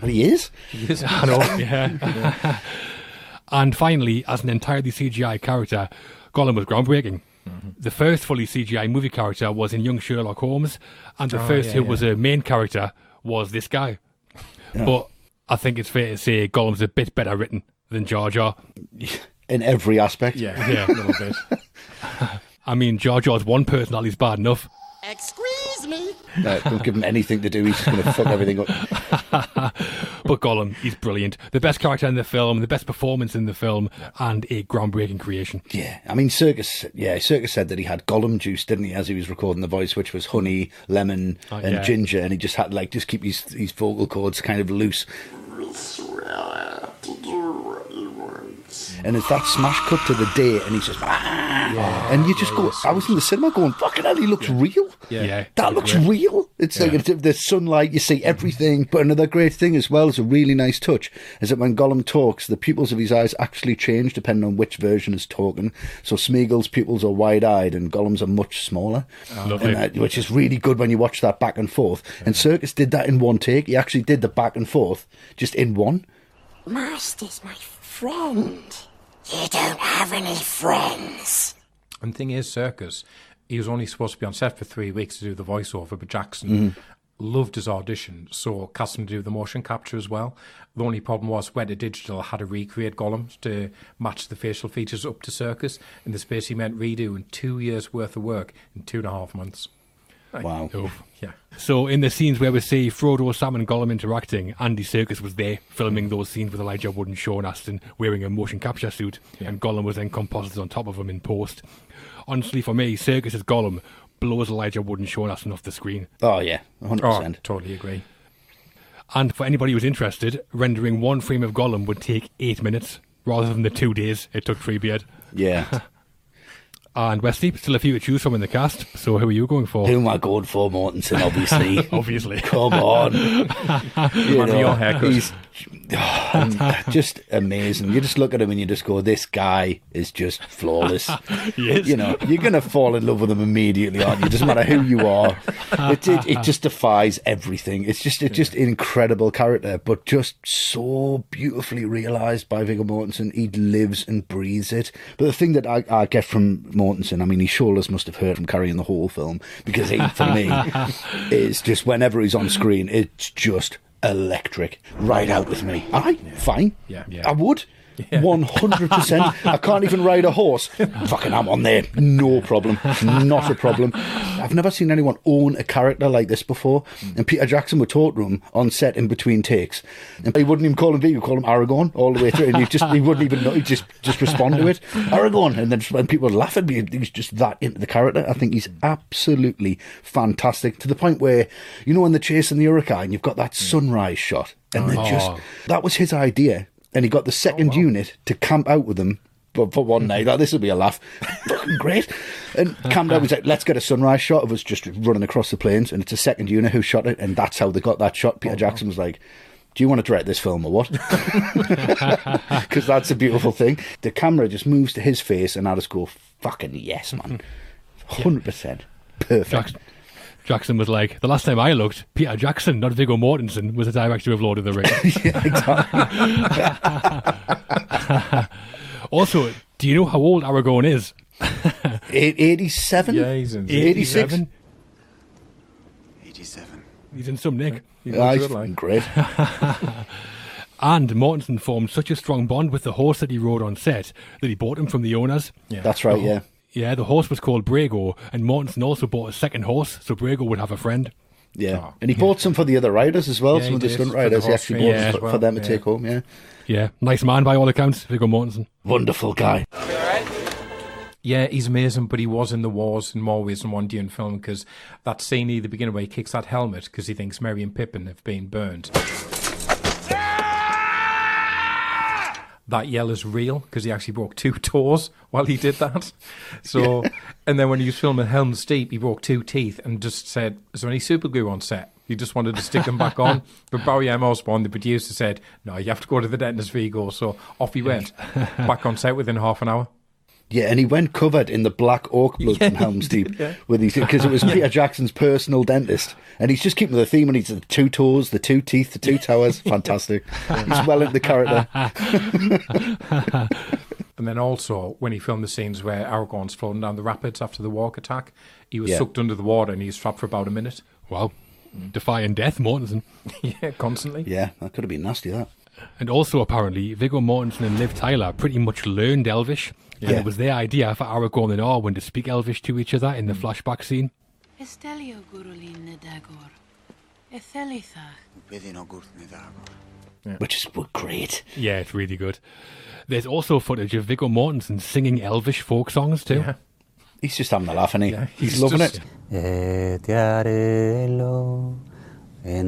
But he is. I know, yeah. and finally, as an entirely CGI character, Gollum was groundbreaking. Mm-hmm. The first fully CGI movie character was in Young Sherlock Holmes, and the Oh, first yeah, who yeah. was a main character was this guy. But I think it's fair to say Gollum's a bit better written than Jar Jar. In every aspect. Yeah, Yeah. a little bit. I mean, Jar Jar's one personality's bad enough. Excuse me. No, don't give him anything to do. He's just going to fuck everything up. But Gollum, he's brilliant. The best character in the film, the best performance in the film, and a groundbreaking creation. Yeah, I mean, Serkis. Yeah, Serkis said that he had Gollum juice, didn't he, as he was recording the voice, which was honey, lemon, oh, and Oh, yeah. ginger, and he just had like just keep his his vocal cords kind of loose. And it's that smash cut to the day, and he's just ah, and you just go. I was in the cinema going, "Fucking hell, he looks real." Yeah. Yeah. That looks real. It's like it's, the sunlight, you see everything. But another great thing as well, is a really nice touch, is that when Gollum talks, the pupils of his eyes actually change depending on which version is talking. So Smeagol's pupils are wide eyed and Gollum's are much smaller. Lovely. And that- which is really good when you watch that back and forth. And Serkis did that in one take. He actually did the back and forth just in one. Master's my friend. You don't have any friends. And the thing is, Serkis, he was only supposed to be on set for three weeks to do the voiceover, but Jackson mm-hmm. loved his audition, so cast him to do the motion capture as well. The only problem was Weta Digital had to recreate Gollum to match the facial features up to Serkis, and this basically meant redoing two years' worth of work in two and a half months. Wow. Oof. Yeah. So, in the scenes where we see Frodo, Sam, and Gollum interacting, Andy Serkis was there filming mm. those scenes with Elijah Wood and Sean Astin wearing a motion capture suit, and Gollum was then composited on top of him in post. Honestly, for me, Serkis as Gollum blows Elijah Wood and Sean Astin off the screen. Oh, yeah, Oh, 100%. totally agree. And for anybody who's interested, rendering one frame of Gollum would take eight minutes rather than the two days it took Treebeard. Yeah. And Wesley, still a few to choose from in the cast. So, who are you going for? Who am I going for, Mortensen, obviously? Obviously. Come on. you One of your haircuts. he's just amazing. You just look at him and you just go, this guy is just flawless. He is. You know, you're going to fall in love with him immediately, aren't you? Doesn't matter who you are. It, it, it just defies everything. It's just it's just an incredible character, but just so beautifully realised by Viggo Mortensen. He lives and breathes it. But the thing that I, I get from Mortensen, I mean, his shoulders must have hurt from carrying the whole film because he, for me, is just whenever he's on screen, it's just electric. Right out with me. Aye, fine. Yeah. I would. One hundred percent. I can't even ride a horse. Fucking, I'm on there. No problem. Not a problem. I've never seen anyone own a character like this before. And Peter Jackson would talk to him on set in between takes, and he wouldn't even call him V. He'd call him Aragorn all the way through, and he just he wouldn't even know. He'd just just respond to it, Aragorn. And then when people would laugh at me, he's just that into the character. I think he's absolutely fantastic to the point where you know when they're chasing the hurricane, you've got that sunrise shot, and they're oh. just that was his idea and he got the second oh, unit to camp out with him for, for one night. Like, this will be a laugh. Fucking great. And camped out. Was like, let's get a sunrise shot of us just running across the plains. And it's a second unit who shot it, and that's how they got that shot. Peter oh, Jackson was like. Do you want to direct this film or what? Because that's a beautiful thing. The camera just moves to his face, and I just go, "Fucking yes, man, hundred percent, perfect." Jackson, Jackson was like, the last time I looked, Peter Jackson, not Viggo Mortensen, was the director of Lord of the Rings. Yeah, exactly. also, do you know how old Aragorn is? 87? Yeah, he's in. 86? 87. He's in some nick. He's Ah, he's like. great. And Mortensen formed such a strong bond with the horse that he rode on set that he bought him from the owners. Yeah. That's right. Yeah. Yeah, the horse was called Brego, and Mortensen also bought a second horse, so Brego would have a friend. Yeah, Oh, and he bought some for the other riders as well. Yeah, some of the did, stunt for the riders, he actually bought as for, well, for them to take home. Yeah, Yeah, nice man by all accounts, Viggo Mortensen. wonderful guy. Yeah, he's amazing, but he was in the wars in more ways than one during film because that scene near the beginning where he kicks that helmet because he thinks Merry and Pippin have been burned. That yell is real because he actually broke two toes while he did that. So, and then when he was filming Helm's Deep, he broke two teeth and just said, "Is there any super glue on set?" He just wanted to stick them back on. But Barry M. Osborne, the producer, said, "No, you have to go to the dentist, Viggo." So off he went, back on set within half an hour. Yeah, and he went covered in the black orc blood from Helm's Deep with his because it was Peter Jackson's personal dentist, and he's just keeping the theme. And he's the two toes, the two teeth, the two towers. Fantastic. He's well into the character. And then also, when he filmed the scenes where Aragorn's floating down the rapids after the Warg attack, he was Yeah. sucked under the water and he was trapped for about a minute. Wow. Defying death, Mortensen. yeah, constantly. Yeah, that could have been nasty. That. And also, apparently, Viggo Mortensen and Liv Tyler pretty much learned Elvish. And Yeah. it was their idea for Aragorn and oh, Arwen to speak Elvish to each other in the mm. flashback scene. Estelio gurulin dagor. Ethelithach. Which is well, great. Yeah, it's really good. There's also footage of Viggo Mortensen singing Elvish folk songs too. Yeah. He's just having a laugh, and he? Yeah, he's, he's loving just- it. Etiarelo. I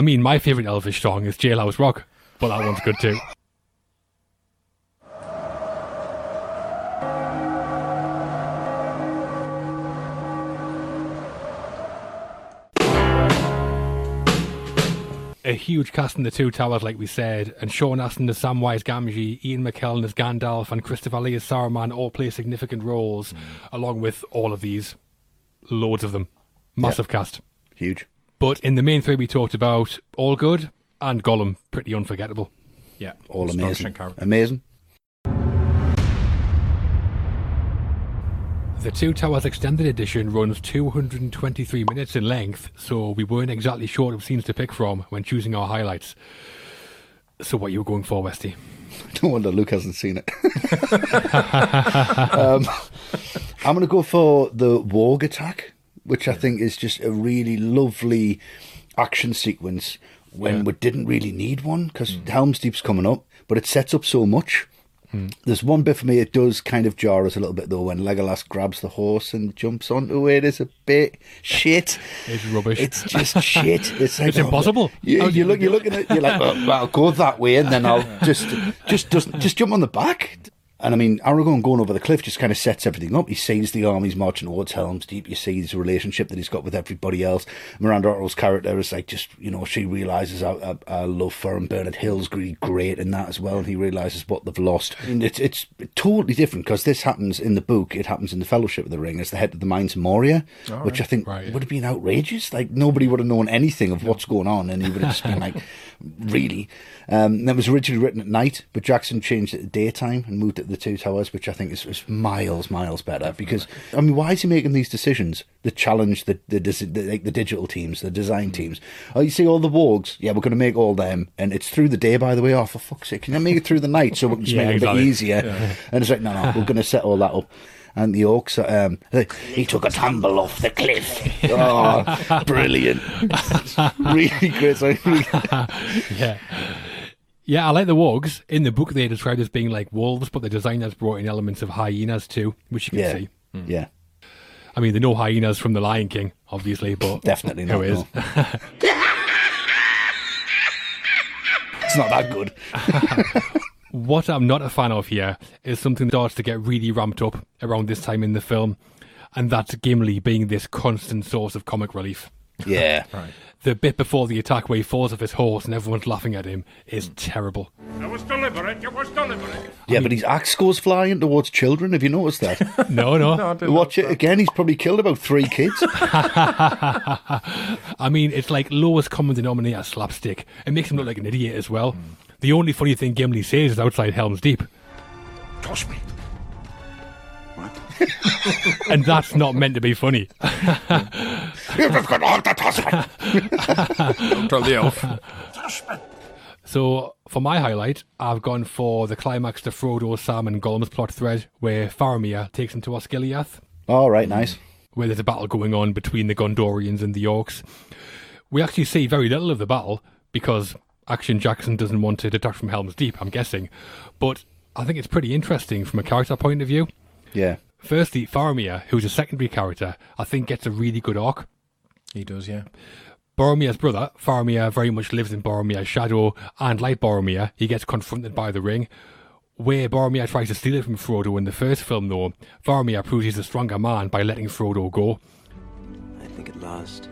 mean, my favourite Elvish song is Jailhouse Rock, but that one's good too. A huge cast in the Two Towers, like we said, and Sean Astin as Samwise Gamgee, Ian McKellen as Gandalf, and Christopher Lee as Saruman all play significant roles, mm. along with all of these. Loads of them. Massive cast. Huge. But in the main three we talked about, all good, and Gollum, pretty unforgettable. Yeah. All amazing. Amazing. The Two Towers Extended Edition runs 223 minutes in length, so we weren't exactly short of scenes to pick from when choosing our highlights. So, what you were going for, Westy? No wonder Luke hasn't seen it. um, I'm going to go for the Warg attack, which I think is just a really lovely action sequence when Yeah. we didn't really need one because mm. Helm's Deep's coming up, but it sets up so much. Hmm. There's one bit for me, it does kind of jar us a little bit though when Legolas grabs the horse and jumps onto it. It's a bit shit. It's rubbish. It's just shit. It's, like, It's impossible. You, you look, you're looking at, you're like, well, I'll go that way, and then I'll just, just, just, just jump on the back. And I mean, Aragorn going over the cliff just kind of sets everything up. He sees the armies marching towards Helm's Deep. You see his relationship that he's got with everybody else. Miranda Otto's character is like just, you know, she realizes our, our, love for him. Bernard Hill's really great in that as well, and he realizes what they've lost. And it's it's totally different because this happens in the book. It happens in the Fellowship of the Ring as the head of the Mines of Moria, which I think Right. would have been outrageous. Like nobody would have known anything of what's going on, and he would have just been like, really. Um, that was originally written at night, but Jackson changed it to daytime and moved it the Two Towers, which I think is, is miles, miles better. Because I mean, why is he making these decisions that challenge the the, the like the digital teams, the Hmm. design teams? Oh, you see all the wargs? Yeah, we're going to make all them, and it's through the day, by the way. Oh, for fuck's sake, can I make it through the night so we can just Yeah, make it a bit easier? And it's like, no, no, we're going to set all that up. And the orcs, um, he took a tumble off the cliff. Oh, brilliant! really great. Yeah. Yeah, I like the wargs. In the book, they're described as being like wolves, but the designers brought in elements of hyenas too, which you can yeah, see. Hmm. yeah, I mean, they're no hyenas from The Lion King, obviously, but definitely who not. is? no. it's not that good. What I'm not a fan of here is something that starts to get really ramped up around this time in the film, and that's Gimli being this constant source of comic relief. Yeah, The bit before the attack where he falls off his horse and everyone's laughing at him is hmm. terrible. It was deliberate. It was deliberate. yeah, but his axe goes flying towards children. Have you noticed that? No, no. Watch it again. He's probably killed about three kids. I mean, it's like lowest common denominator slapstick. It makes him look like an idiot as well. Hmm. The only funny thing Gimli says is outside Helm's Deep, Toss me. And that's not meant to be funny. You've just got all to toss me. Tell the elf. Toss. So, for my highlight, I've gone for the climax to Frodo, Sam, and Gollum's plot thread, where Faramir takes him to Osgiliath, All right, nice. where there's a battle going on between the Gondorians and the Orcs. We actually see very little of the battle because Action Jackson doesn't want to detract from Helm's Deep, I'm guessing. But I think it's pretty interesting from a character point of view. Yeah. Firstly, Faramir, who's a secondary character, I think gets a really good arc. He does, yeah. Boromir's brother, Faramir, very much lives in Boromir's shadow, and like Boromir, he gets confronted by the ring. Where Boromir tries to steal it from Frodo in the first film, though, Faramir proves he's a stronger man by letting Frodo go. I think at last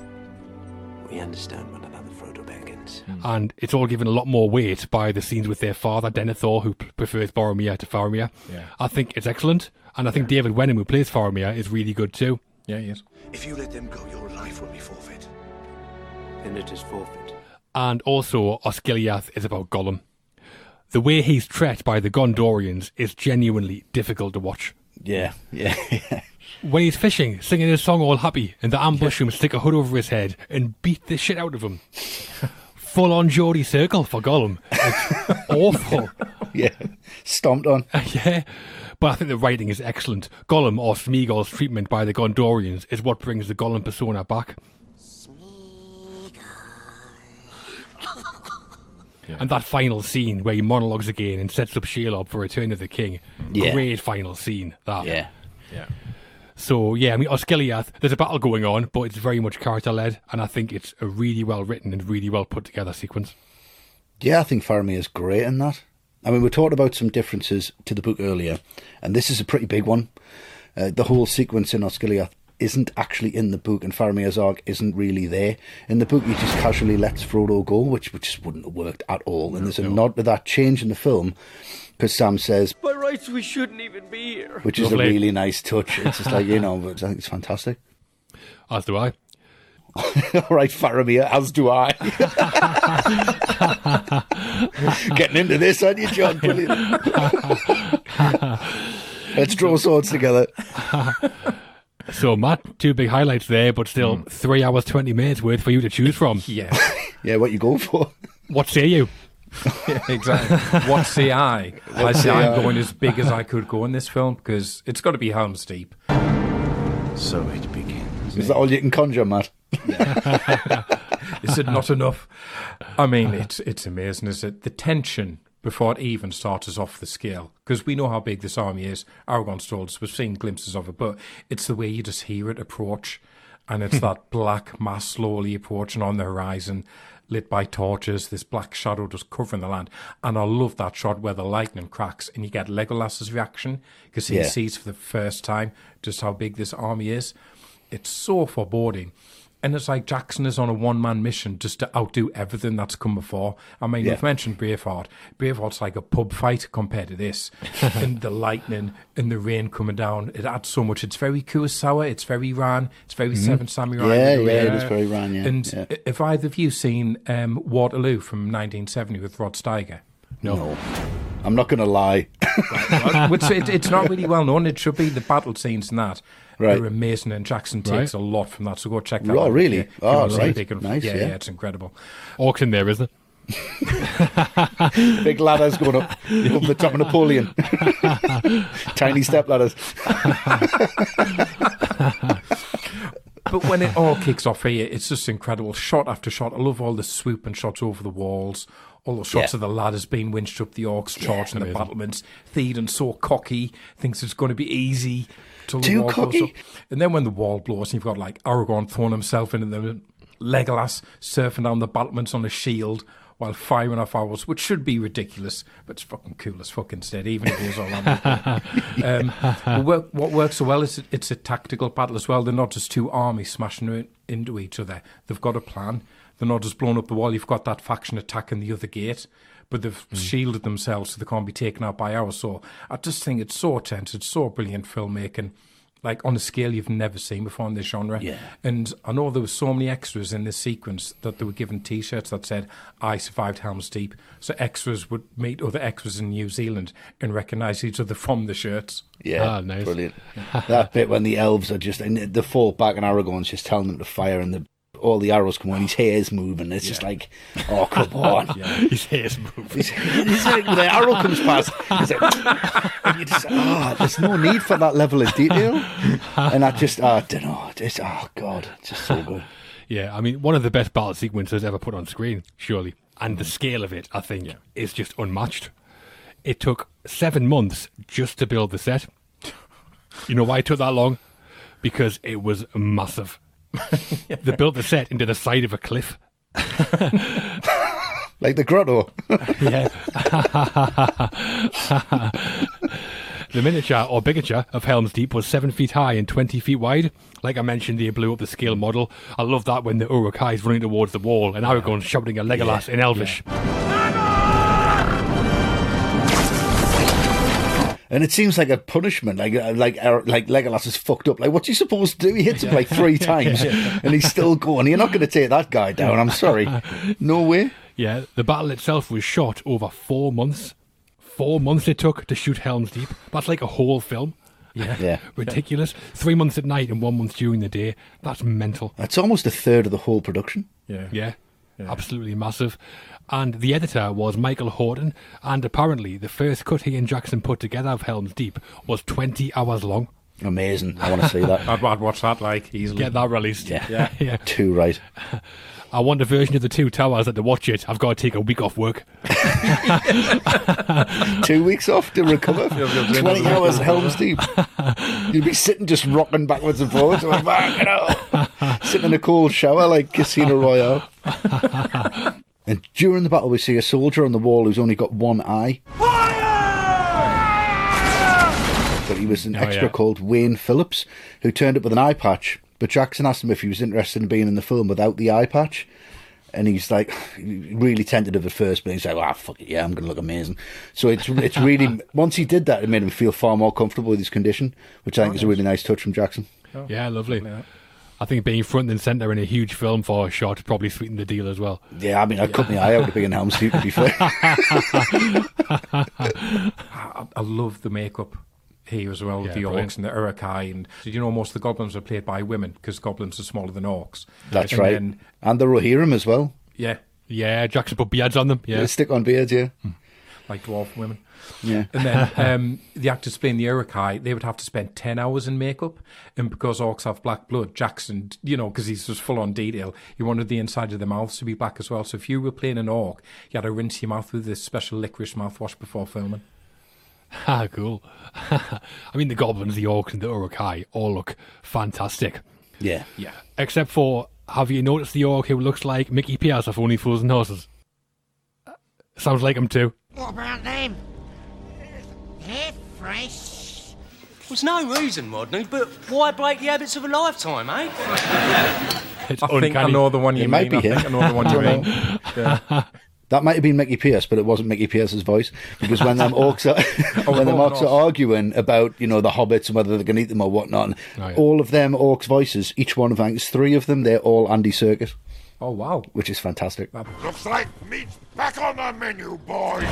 we understand one another, Frodo Baggins. Hmm. And it's all given a lot more weight by the scenes with their father, Denethor, who p- prefers Boromir to Faramir. Yeah. I think it's excellent, and I think David Wenham, who plays Faramir, is really good too. Yeah, he is. If you let them go, your life will be forfeit. Then it is forfeit. And also, Osgiliath is about Gollum. The way he's treated by the Gondorians is genuinely difficult to watch. Yeah. Yeah. When he's fishing, singing his song all happy, and the ambush him, stick a hood over his head, and beat the shit out of him. Full on Geordie Circle for Gollum. It's awful. yeah. Stomped on. yeah. But I think the writing is excellent. Gollum, or Smeagol's treatment by the Gondorians, is what brings the Gollum persona back. Smeagol. And that final scene where he monologues again and sets up Shelob for Return of the King. Yeah. Great final scene, that. Yeah. Yeah. So, yeah, I mean, Osgiliath, there's a battle going on, but it's very much character led, and I think it's a really well written and really well put together sequence. Yeah, I think Faramir is great in that. I mean, we talked about some differences to the book earlier, and this is a pretty big one. Uh, the whole sequence in Osgiliath isn't actually in the book, and Faramir's arc isn't really there. In the book, he just casually lets Frodo go, which, which just wouldn't have worked at all. And there's a nod to that change in the film, because Sam says, By rights, we shouldn't even be here. which is a really nice touch. It's just like, you know, but I think it's fantastic. As do I. All right, Faramir, as do I. Getting into this, aren't you, John? Brilliant. Let's draw swords together. So, Matt, two big highlights there, but still hmm. three hours, 20 minutes worth for you to choose from. Yeah. Yeah, what you go for? What say you? Yeah, exactly. what say I? I say say I'm going as big as I could go in this film because it's got to be Helm's Deep. So it begins. Is that all you can conjure, Matt? Is it not enough? I mean, it's it's amazing, is it? The tension before it even starts is off the scale because we know how big this army is. Aragorn's told us we've seen glimpses of it, but it's the way you just hear it approach, and it's that black mass slowly approaching on the horizon, lit by torches. This black shadow just covering the land, and I love that shot where the lightning cracks and you get Legolas's reaction because he Yeah. sees for the first time just how big this army is. It's so foreboding. And it's like Jackson is on a one man mission just to outdo everything that's come before. I mean, Yeah. we've mentioned Braveheart. Braveheart's like a pub fight compared to this. and the lightning and the rain coming down, it adds so much. It's very Kurosawa, it's very Ran, it's very Seven Samurai. Mm-hmm. Yeah, yeah, it is very Ran, yeah, And yeah. i- have either of you seen um, Waterloo from 1970 with Rod Steiger? No. I'm not going to lie. Which it, it's not really well known. It should be the battle scenes and that. Right. They're amazing, and Jackson takes a lot from that. So go check that Oh, out. really? Yeah, Oh, want to see right. big Nice, yeah, yeah. yeah, it's incredible. Orcs in there, isn't it? Big ladders going up, up the top of Napoleon. Tiny step ladders. But when it all kicks off here, it's just incredible. Shot after shot. I love all the swoop and shots over the walls. All the shots Yeah. of the ladders being winched up the orcs, charging the battlements. Theoden so cocky, thinks it's going to be easy till the Too wall cocky? blows up. And then when the wall blows, and you've got like Aragorn throwing himself into the Legolas surfing down the battlements on a shield while firing off arrows, which should be ridiculous, but it's fucking cool as fuck instead, even if it was all on um, what, what works so well is it, it's a tactical battle as well. They're not just two armies smashing into each other. They've got a plan. They're not just blowing up the wall. You've got that faction attacking the other gate, but they've shielded themselves so they can't be taken out by ours. So I just think it's so tense. It's so brilliant filmmaking. Like on a scale you've never seen before in this genre. Yeah. And I know there were so many extras in this sequence that they were given T-shirts that said "I survived Helm's Deep." So extras would meet other extras in New Zealand and recognise each other from the shirts. Yeah, Ah, nice. brilliant. that bit when the elves are just, and they fall back and Aragorn's just telling them to fire and the all the arrows come on, his hair's moving. It's just like, oh come on. Yeah. His hair's moving. He's, like, the arrow comes past. He's like, you just, oh, there's no need for that level of detail. And I just, oh, I don't know. It's, oh god, it's just so good. Yeah, I mean, one of the best battle sequences ever put on screen, surely. And the mm. scale of it, I think, is just unmatched. It took seven months just to build the set. You know why it took that long? Because it was massive. They built the set into the side of a cliff. Like the grotto. Yeah. the miniature or bigature of Helm's Deep was seven feet high and 20 feet wide. Like I mentioned, they blew up the scale model. I love that when the Uruk-hai is running towards the wall and Aragorn's shouting at Legolas in Elvish. And it seems like a punishment, like uh, like uh, like Legolas is fucked up. Like, what's he supposed to do? He hits him like three times, and he's still going. You're not going to take that guy down. I'm sorry, no way. Yeah, the battle itself was shot over four months. Four months it took to shoot Helm's Deep. That's like a whole film. Yeah. Yeah, Ridiculous. Three months at night and one month during the day. That's mental. that's almost a third of the whole production. Yeah. Yeah, absolutely massive. And the editor was Michael Horton, and apparently the first cut he and Jackson put together of Helm's Deep was 20 hours long. Amazing. I want to see that. I'd, I'd watch that like easily. Get that released. Yeah. Yeah. yeah. Too right. I want a version of the two towers that to watch it. I've got to take a week off work. Two weeks off to recover. Twenty hours Helm's Deep. You'd be sitting just rocking backwards and forwards. Like, "Fuck it up." Sitting in a cold shower like Casino Royale. and during the battle, we see a soldier on the wall who's only got one eye. But he was an Oh, extra yeah. called Wayne Phillips, who turned up with an eye patch. But Jackson asked him if he was interested in being in the film without the eye patch. And he's like, really tentative at first, but he's like, ah, fuck it, yeah, I'm going to look amazing. So it's it's really, once he did that, it made him feel far more comfortable with his condition, which I think is a really nice touch from Jackson. Yeah, lovely. I think being front and centre in a huge film for a shot probably sweetened the deal as well. Yeah, I mean, I cut my eye out to be in Helm's Deep, to be fair. I, I love the makeup here as well, Yeah, the brilliant. orcs and the Uruk-hai. And did you know most of the goblins are played by women because goblins are smaller than orcs? That's And right. then- and the Rohirrim as well. yeah, Yeah, Jackson put beards on them. Yeah. They stick on beards, yeah. like dwarf women. Yeah. And then um, the actors playing the Uruk-hai, they would have to spend 10 hours in makeup. And because orcs have black blood, Jackson, you know, because he's just full on detail, he wanted the inside of the mouths to be black as well. So if you were playing an orc, you had to rinse your mouth with this special licorice mouthwash before filming. Ah, cool. I mean, the goblins, the orcs, and the Uruk-hai all look fantastic. Yeah. Yeah. Except for, have you noticed the orc who looks like Mickey Pearce of Only Fools and Horses? Sounds like him too. What about them? They're fresh. There's no reason, Rodney, but why break the habits of a lifetime, eh? It's I think I uncanny. know the one you It mean. might be I him. think I know the one you mean. Yeah. That might have been Mickey Pearce, but it wasn't Mickey Pearce's voice. Because when them orcs are oh, when them oh, orcs are arguing about you know the hobbits and whether they can eat them or whatnot, Oh, yeah. all of them orcs' voices, each one of them, it's three of them, they're all Andy Serkis, Oh, wow. which is fantastic. Looks like meat's back on the menu, boys.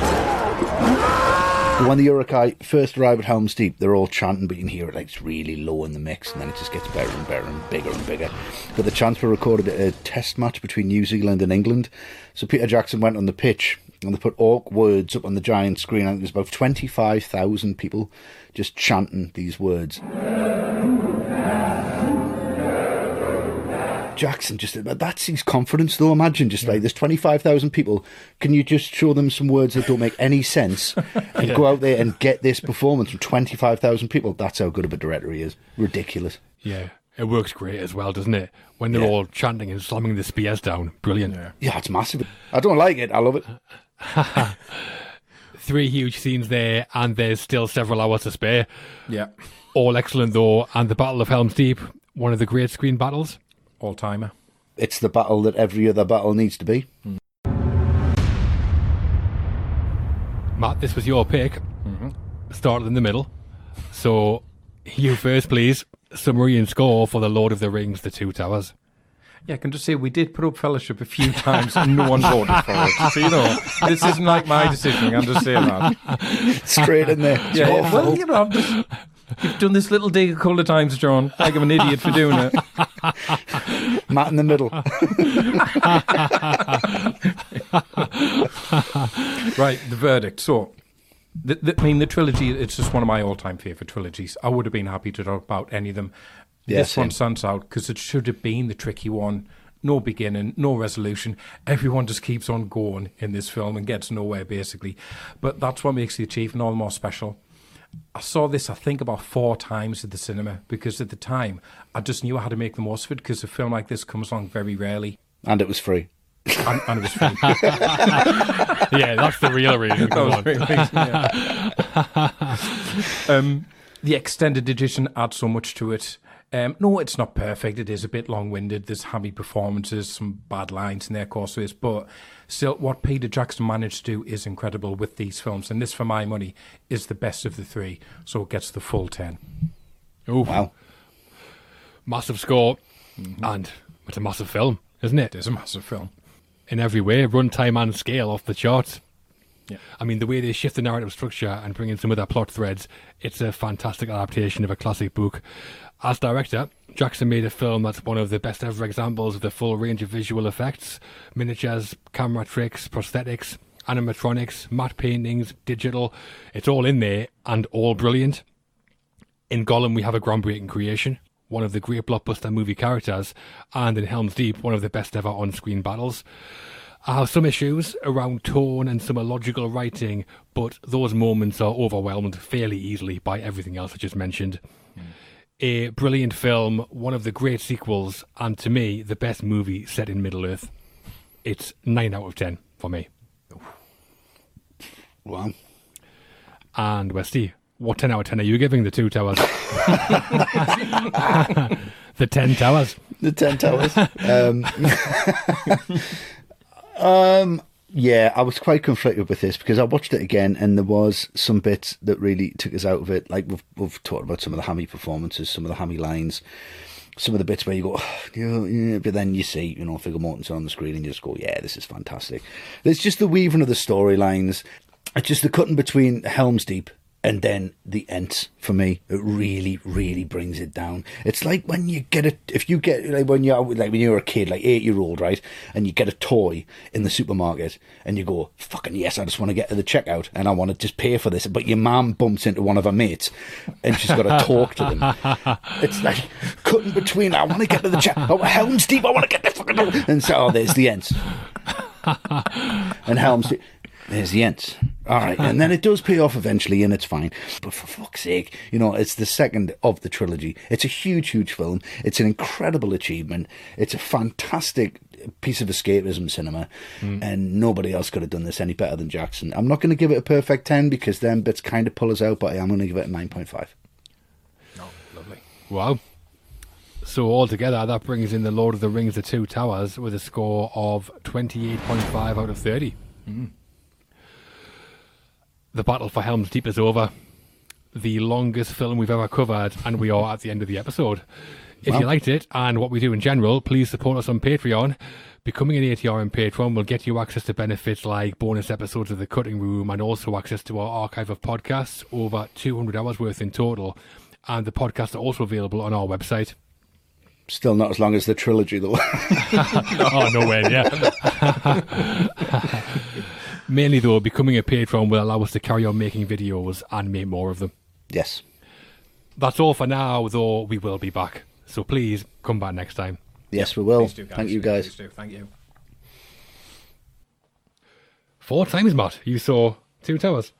When the Uruk-hai first arrive at Helm's Deep, they're all chanting, but you can hear it like it's really low in the mix, and then it just gets better and better and bigger and bigger. But the chants were recorded at a test match between New Zealand and England. So Peter Jackson went on the pitch and they put orc words up on the giant screen, and there's about 25,000 people just chanting these words. Jackson just that's his confidence though. Imagine just like there's twenty five thousand people. Can you just show them some words that don't make any sense and go out there and get this performance from twenty five thousand people? That's how good of a director he is. Ridiculous. Yeah, it works great as well, doesn't it? When they're Yeah. all chanting and slamming the spears down. Brilliant. Yeah, it's massive. I don't like it. I love it. Three huge scenes there, and there's still several hours to spare. Yeah. All excellent though, and the Battle of Helm's Deep, one of the great screen battles. All timer. It's the battle that every other battle needs to be. Matt, this was your pick. Mm-hmm. Started in the middle. So, you first, please. Summary and score for The Lord of the Rings, The Two Towers. Yeah, I can just say we did put up fellowship a few times and no one voted for it. So, you know, this isn't like my decision. I'm just saying that. Straight in there. It's Yeah, your. Well, you know, I'm just, you've done this little dig a couple of times, John. Like I'm an idiot for doing it. Matt in the middle. right, the verdict. So, the, the, I mean, the trilogy, it's just one of my all time favourite trilogies. I would have been happy to talk about any of them. Yeah, this one same. stands out because it should have been the tricky one. No beginning, no resolution. Everyone just keeps on going in this film and gets nowhere, basically. But that's what makes the achievement all the more special. I saw this, I think, about four times at the cinema because at the time I just knew I had to make the most of it because a film like this comes along very rarely. And it was free. And, and it was free. yeah, that's the real reason. That was real reason, yeah. um, the extended edition adds so much to it. Um, no, it's not perfect. It is a bit long-winded. There's hammy performances, some bad lines in there, of course there is. But still, what Peter Jackson managed to do is incredible with these films. And this, for my money, is the best of the three. So it gets the full 10. Oh, Wow. massive score, and it's a massive film, isn't it? It is a massive film. In every way, runtime and scale off the charts. Yeah. I mean, the way they shift the narrative structure and bring in some of their plot threads, it's a fantastic adaptation of a classic book. As director, Jackson made a film that's one of the best ever examples of the full range of visual effects miniatures, camera tricks, prosthetics, animatronics, matte paintings, digital. It's all in there and all brilliant. In Gollum, we have a groundbreaking creation, one of the great blockbuster movie characters, and in Helm's Deep, one of the best ever on screen battles. I have some issues around tone and some illogical writing, but those moments are overwhelmed fairly easily by everything else I just mentioned. Hmm. A brilliant film, one of the great sequels, and to me, the best movie set in Middle Earth. It's 9 out of 10 for me. Wow. And Westy, what 10 out of 10 are you giving the two towers? the 10 towers. The Ten Towers. um, um, yeah, I was quite conflicted with this because I watched it again and there was some bits that really took us out of it. Like we've, we've talked about some of the hammy performances, some of the hammy lines, some of the bits where you go, yeah, yeah, but then you see, you know, Viggo Mortensen on the screen and you just go, yeah, this is fantastic. It's just the weaving of the storylines. It's just the cutting between Helm's Deep and then the Ents for me. It really, really brings it down. It's like when you get it, if you get, like when you're, like when you're a kid, like eight year old, right? And you get a toy in the supermarket and you go, fucking yes, I just want to get to the checkout and I want to just pay for this. But your mum bumps into one of her mates and she's got to talk to them. It's like cutting between, I want to get to the check. Oh, Helm's Deep, I want to get the fucking, and so, oh, there's the Ents. and Helm's Deep. There's the Ents. All right. And then it does pay off eventually and it's fine. But for fuck's sake, you know, it's the second of the trilogy. It's a huge, huge film. It's an incredible achievement. It's a fantastic piece of escapism cinema. Hmm. And nobody else could have done this any better than Jackson. I'm not going to give it a perfect 10 because then bits kind of pull us out, but I am going to give it a 9.5. Oh, Lovely. Wow. So altogether, that brings in the Lord of the Rings: The Two Towers with a score of twenty-eight point five out of thirty. Hmm. The battle for Helm's Deep is over. The longest film we've ever covered, and we are at the end of the episode. If you liked it and what we do in general, please support us on Patreon. Becoming an ATR on Patreon will get you access to benefits like bonus episodes of The Cutting Room and also access to our archive of podcasts, over 200 hours worth in total. And the podcasts are also available on our website. Still not as long as the trilogy, though. oh, no way, yeah. Mainly, though, becoming a patron will allow us to carry on making videos and make more of them. yes. That's all for now, though we will be back. So please come back next time. Yes, we will. Do. Thank you, guys. Do. Thank you. Four times, Matt. You saw Two Towers.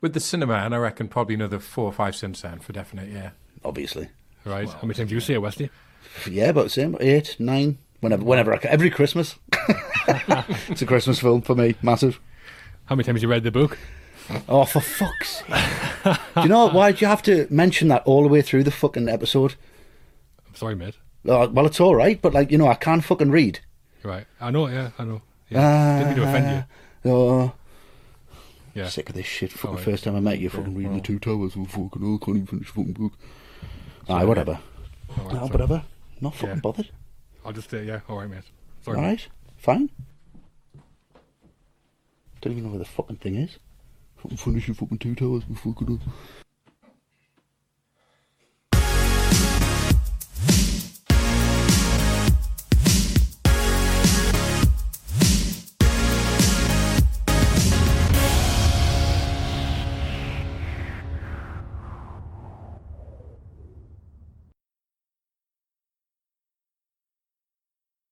With the cinema, and I reckon probably another four or five since then for definite, yeah. Obviously. Right. How many times do you see it, Westy? Yeah, about the same. Eight, nine, whenever, whenever I can. Every Christmas. it's a Christmas film for me. Massive. How many times have you read the book? Oh, for fuck's sake. Do you know? Why do you have to mention that all the way through the fucking episode? I'm sorry, mate. Oh, well, it's all right, but, like, you know, I can't fucking read. Right. I know, yeah, I know. Yeah. Didn't mean to offend you. Oh, Yeah. sick of this shit. Fucking Alright. first time I met you, fucking reading the two towers. Oh, fucking, oh, I can't even finish the fucking book. Aye, whatever. All right, No, sorry. whatever. Not fucking Yeah. bothered. I'll just, uh, yeah, all right, mate. Sorry. All right, fine. Don't even know where the fucking thing is. Fucking finish your fucking two towers before I could.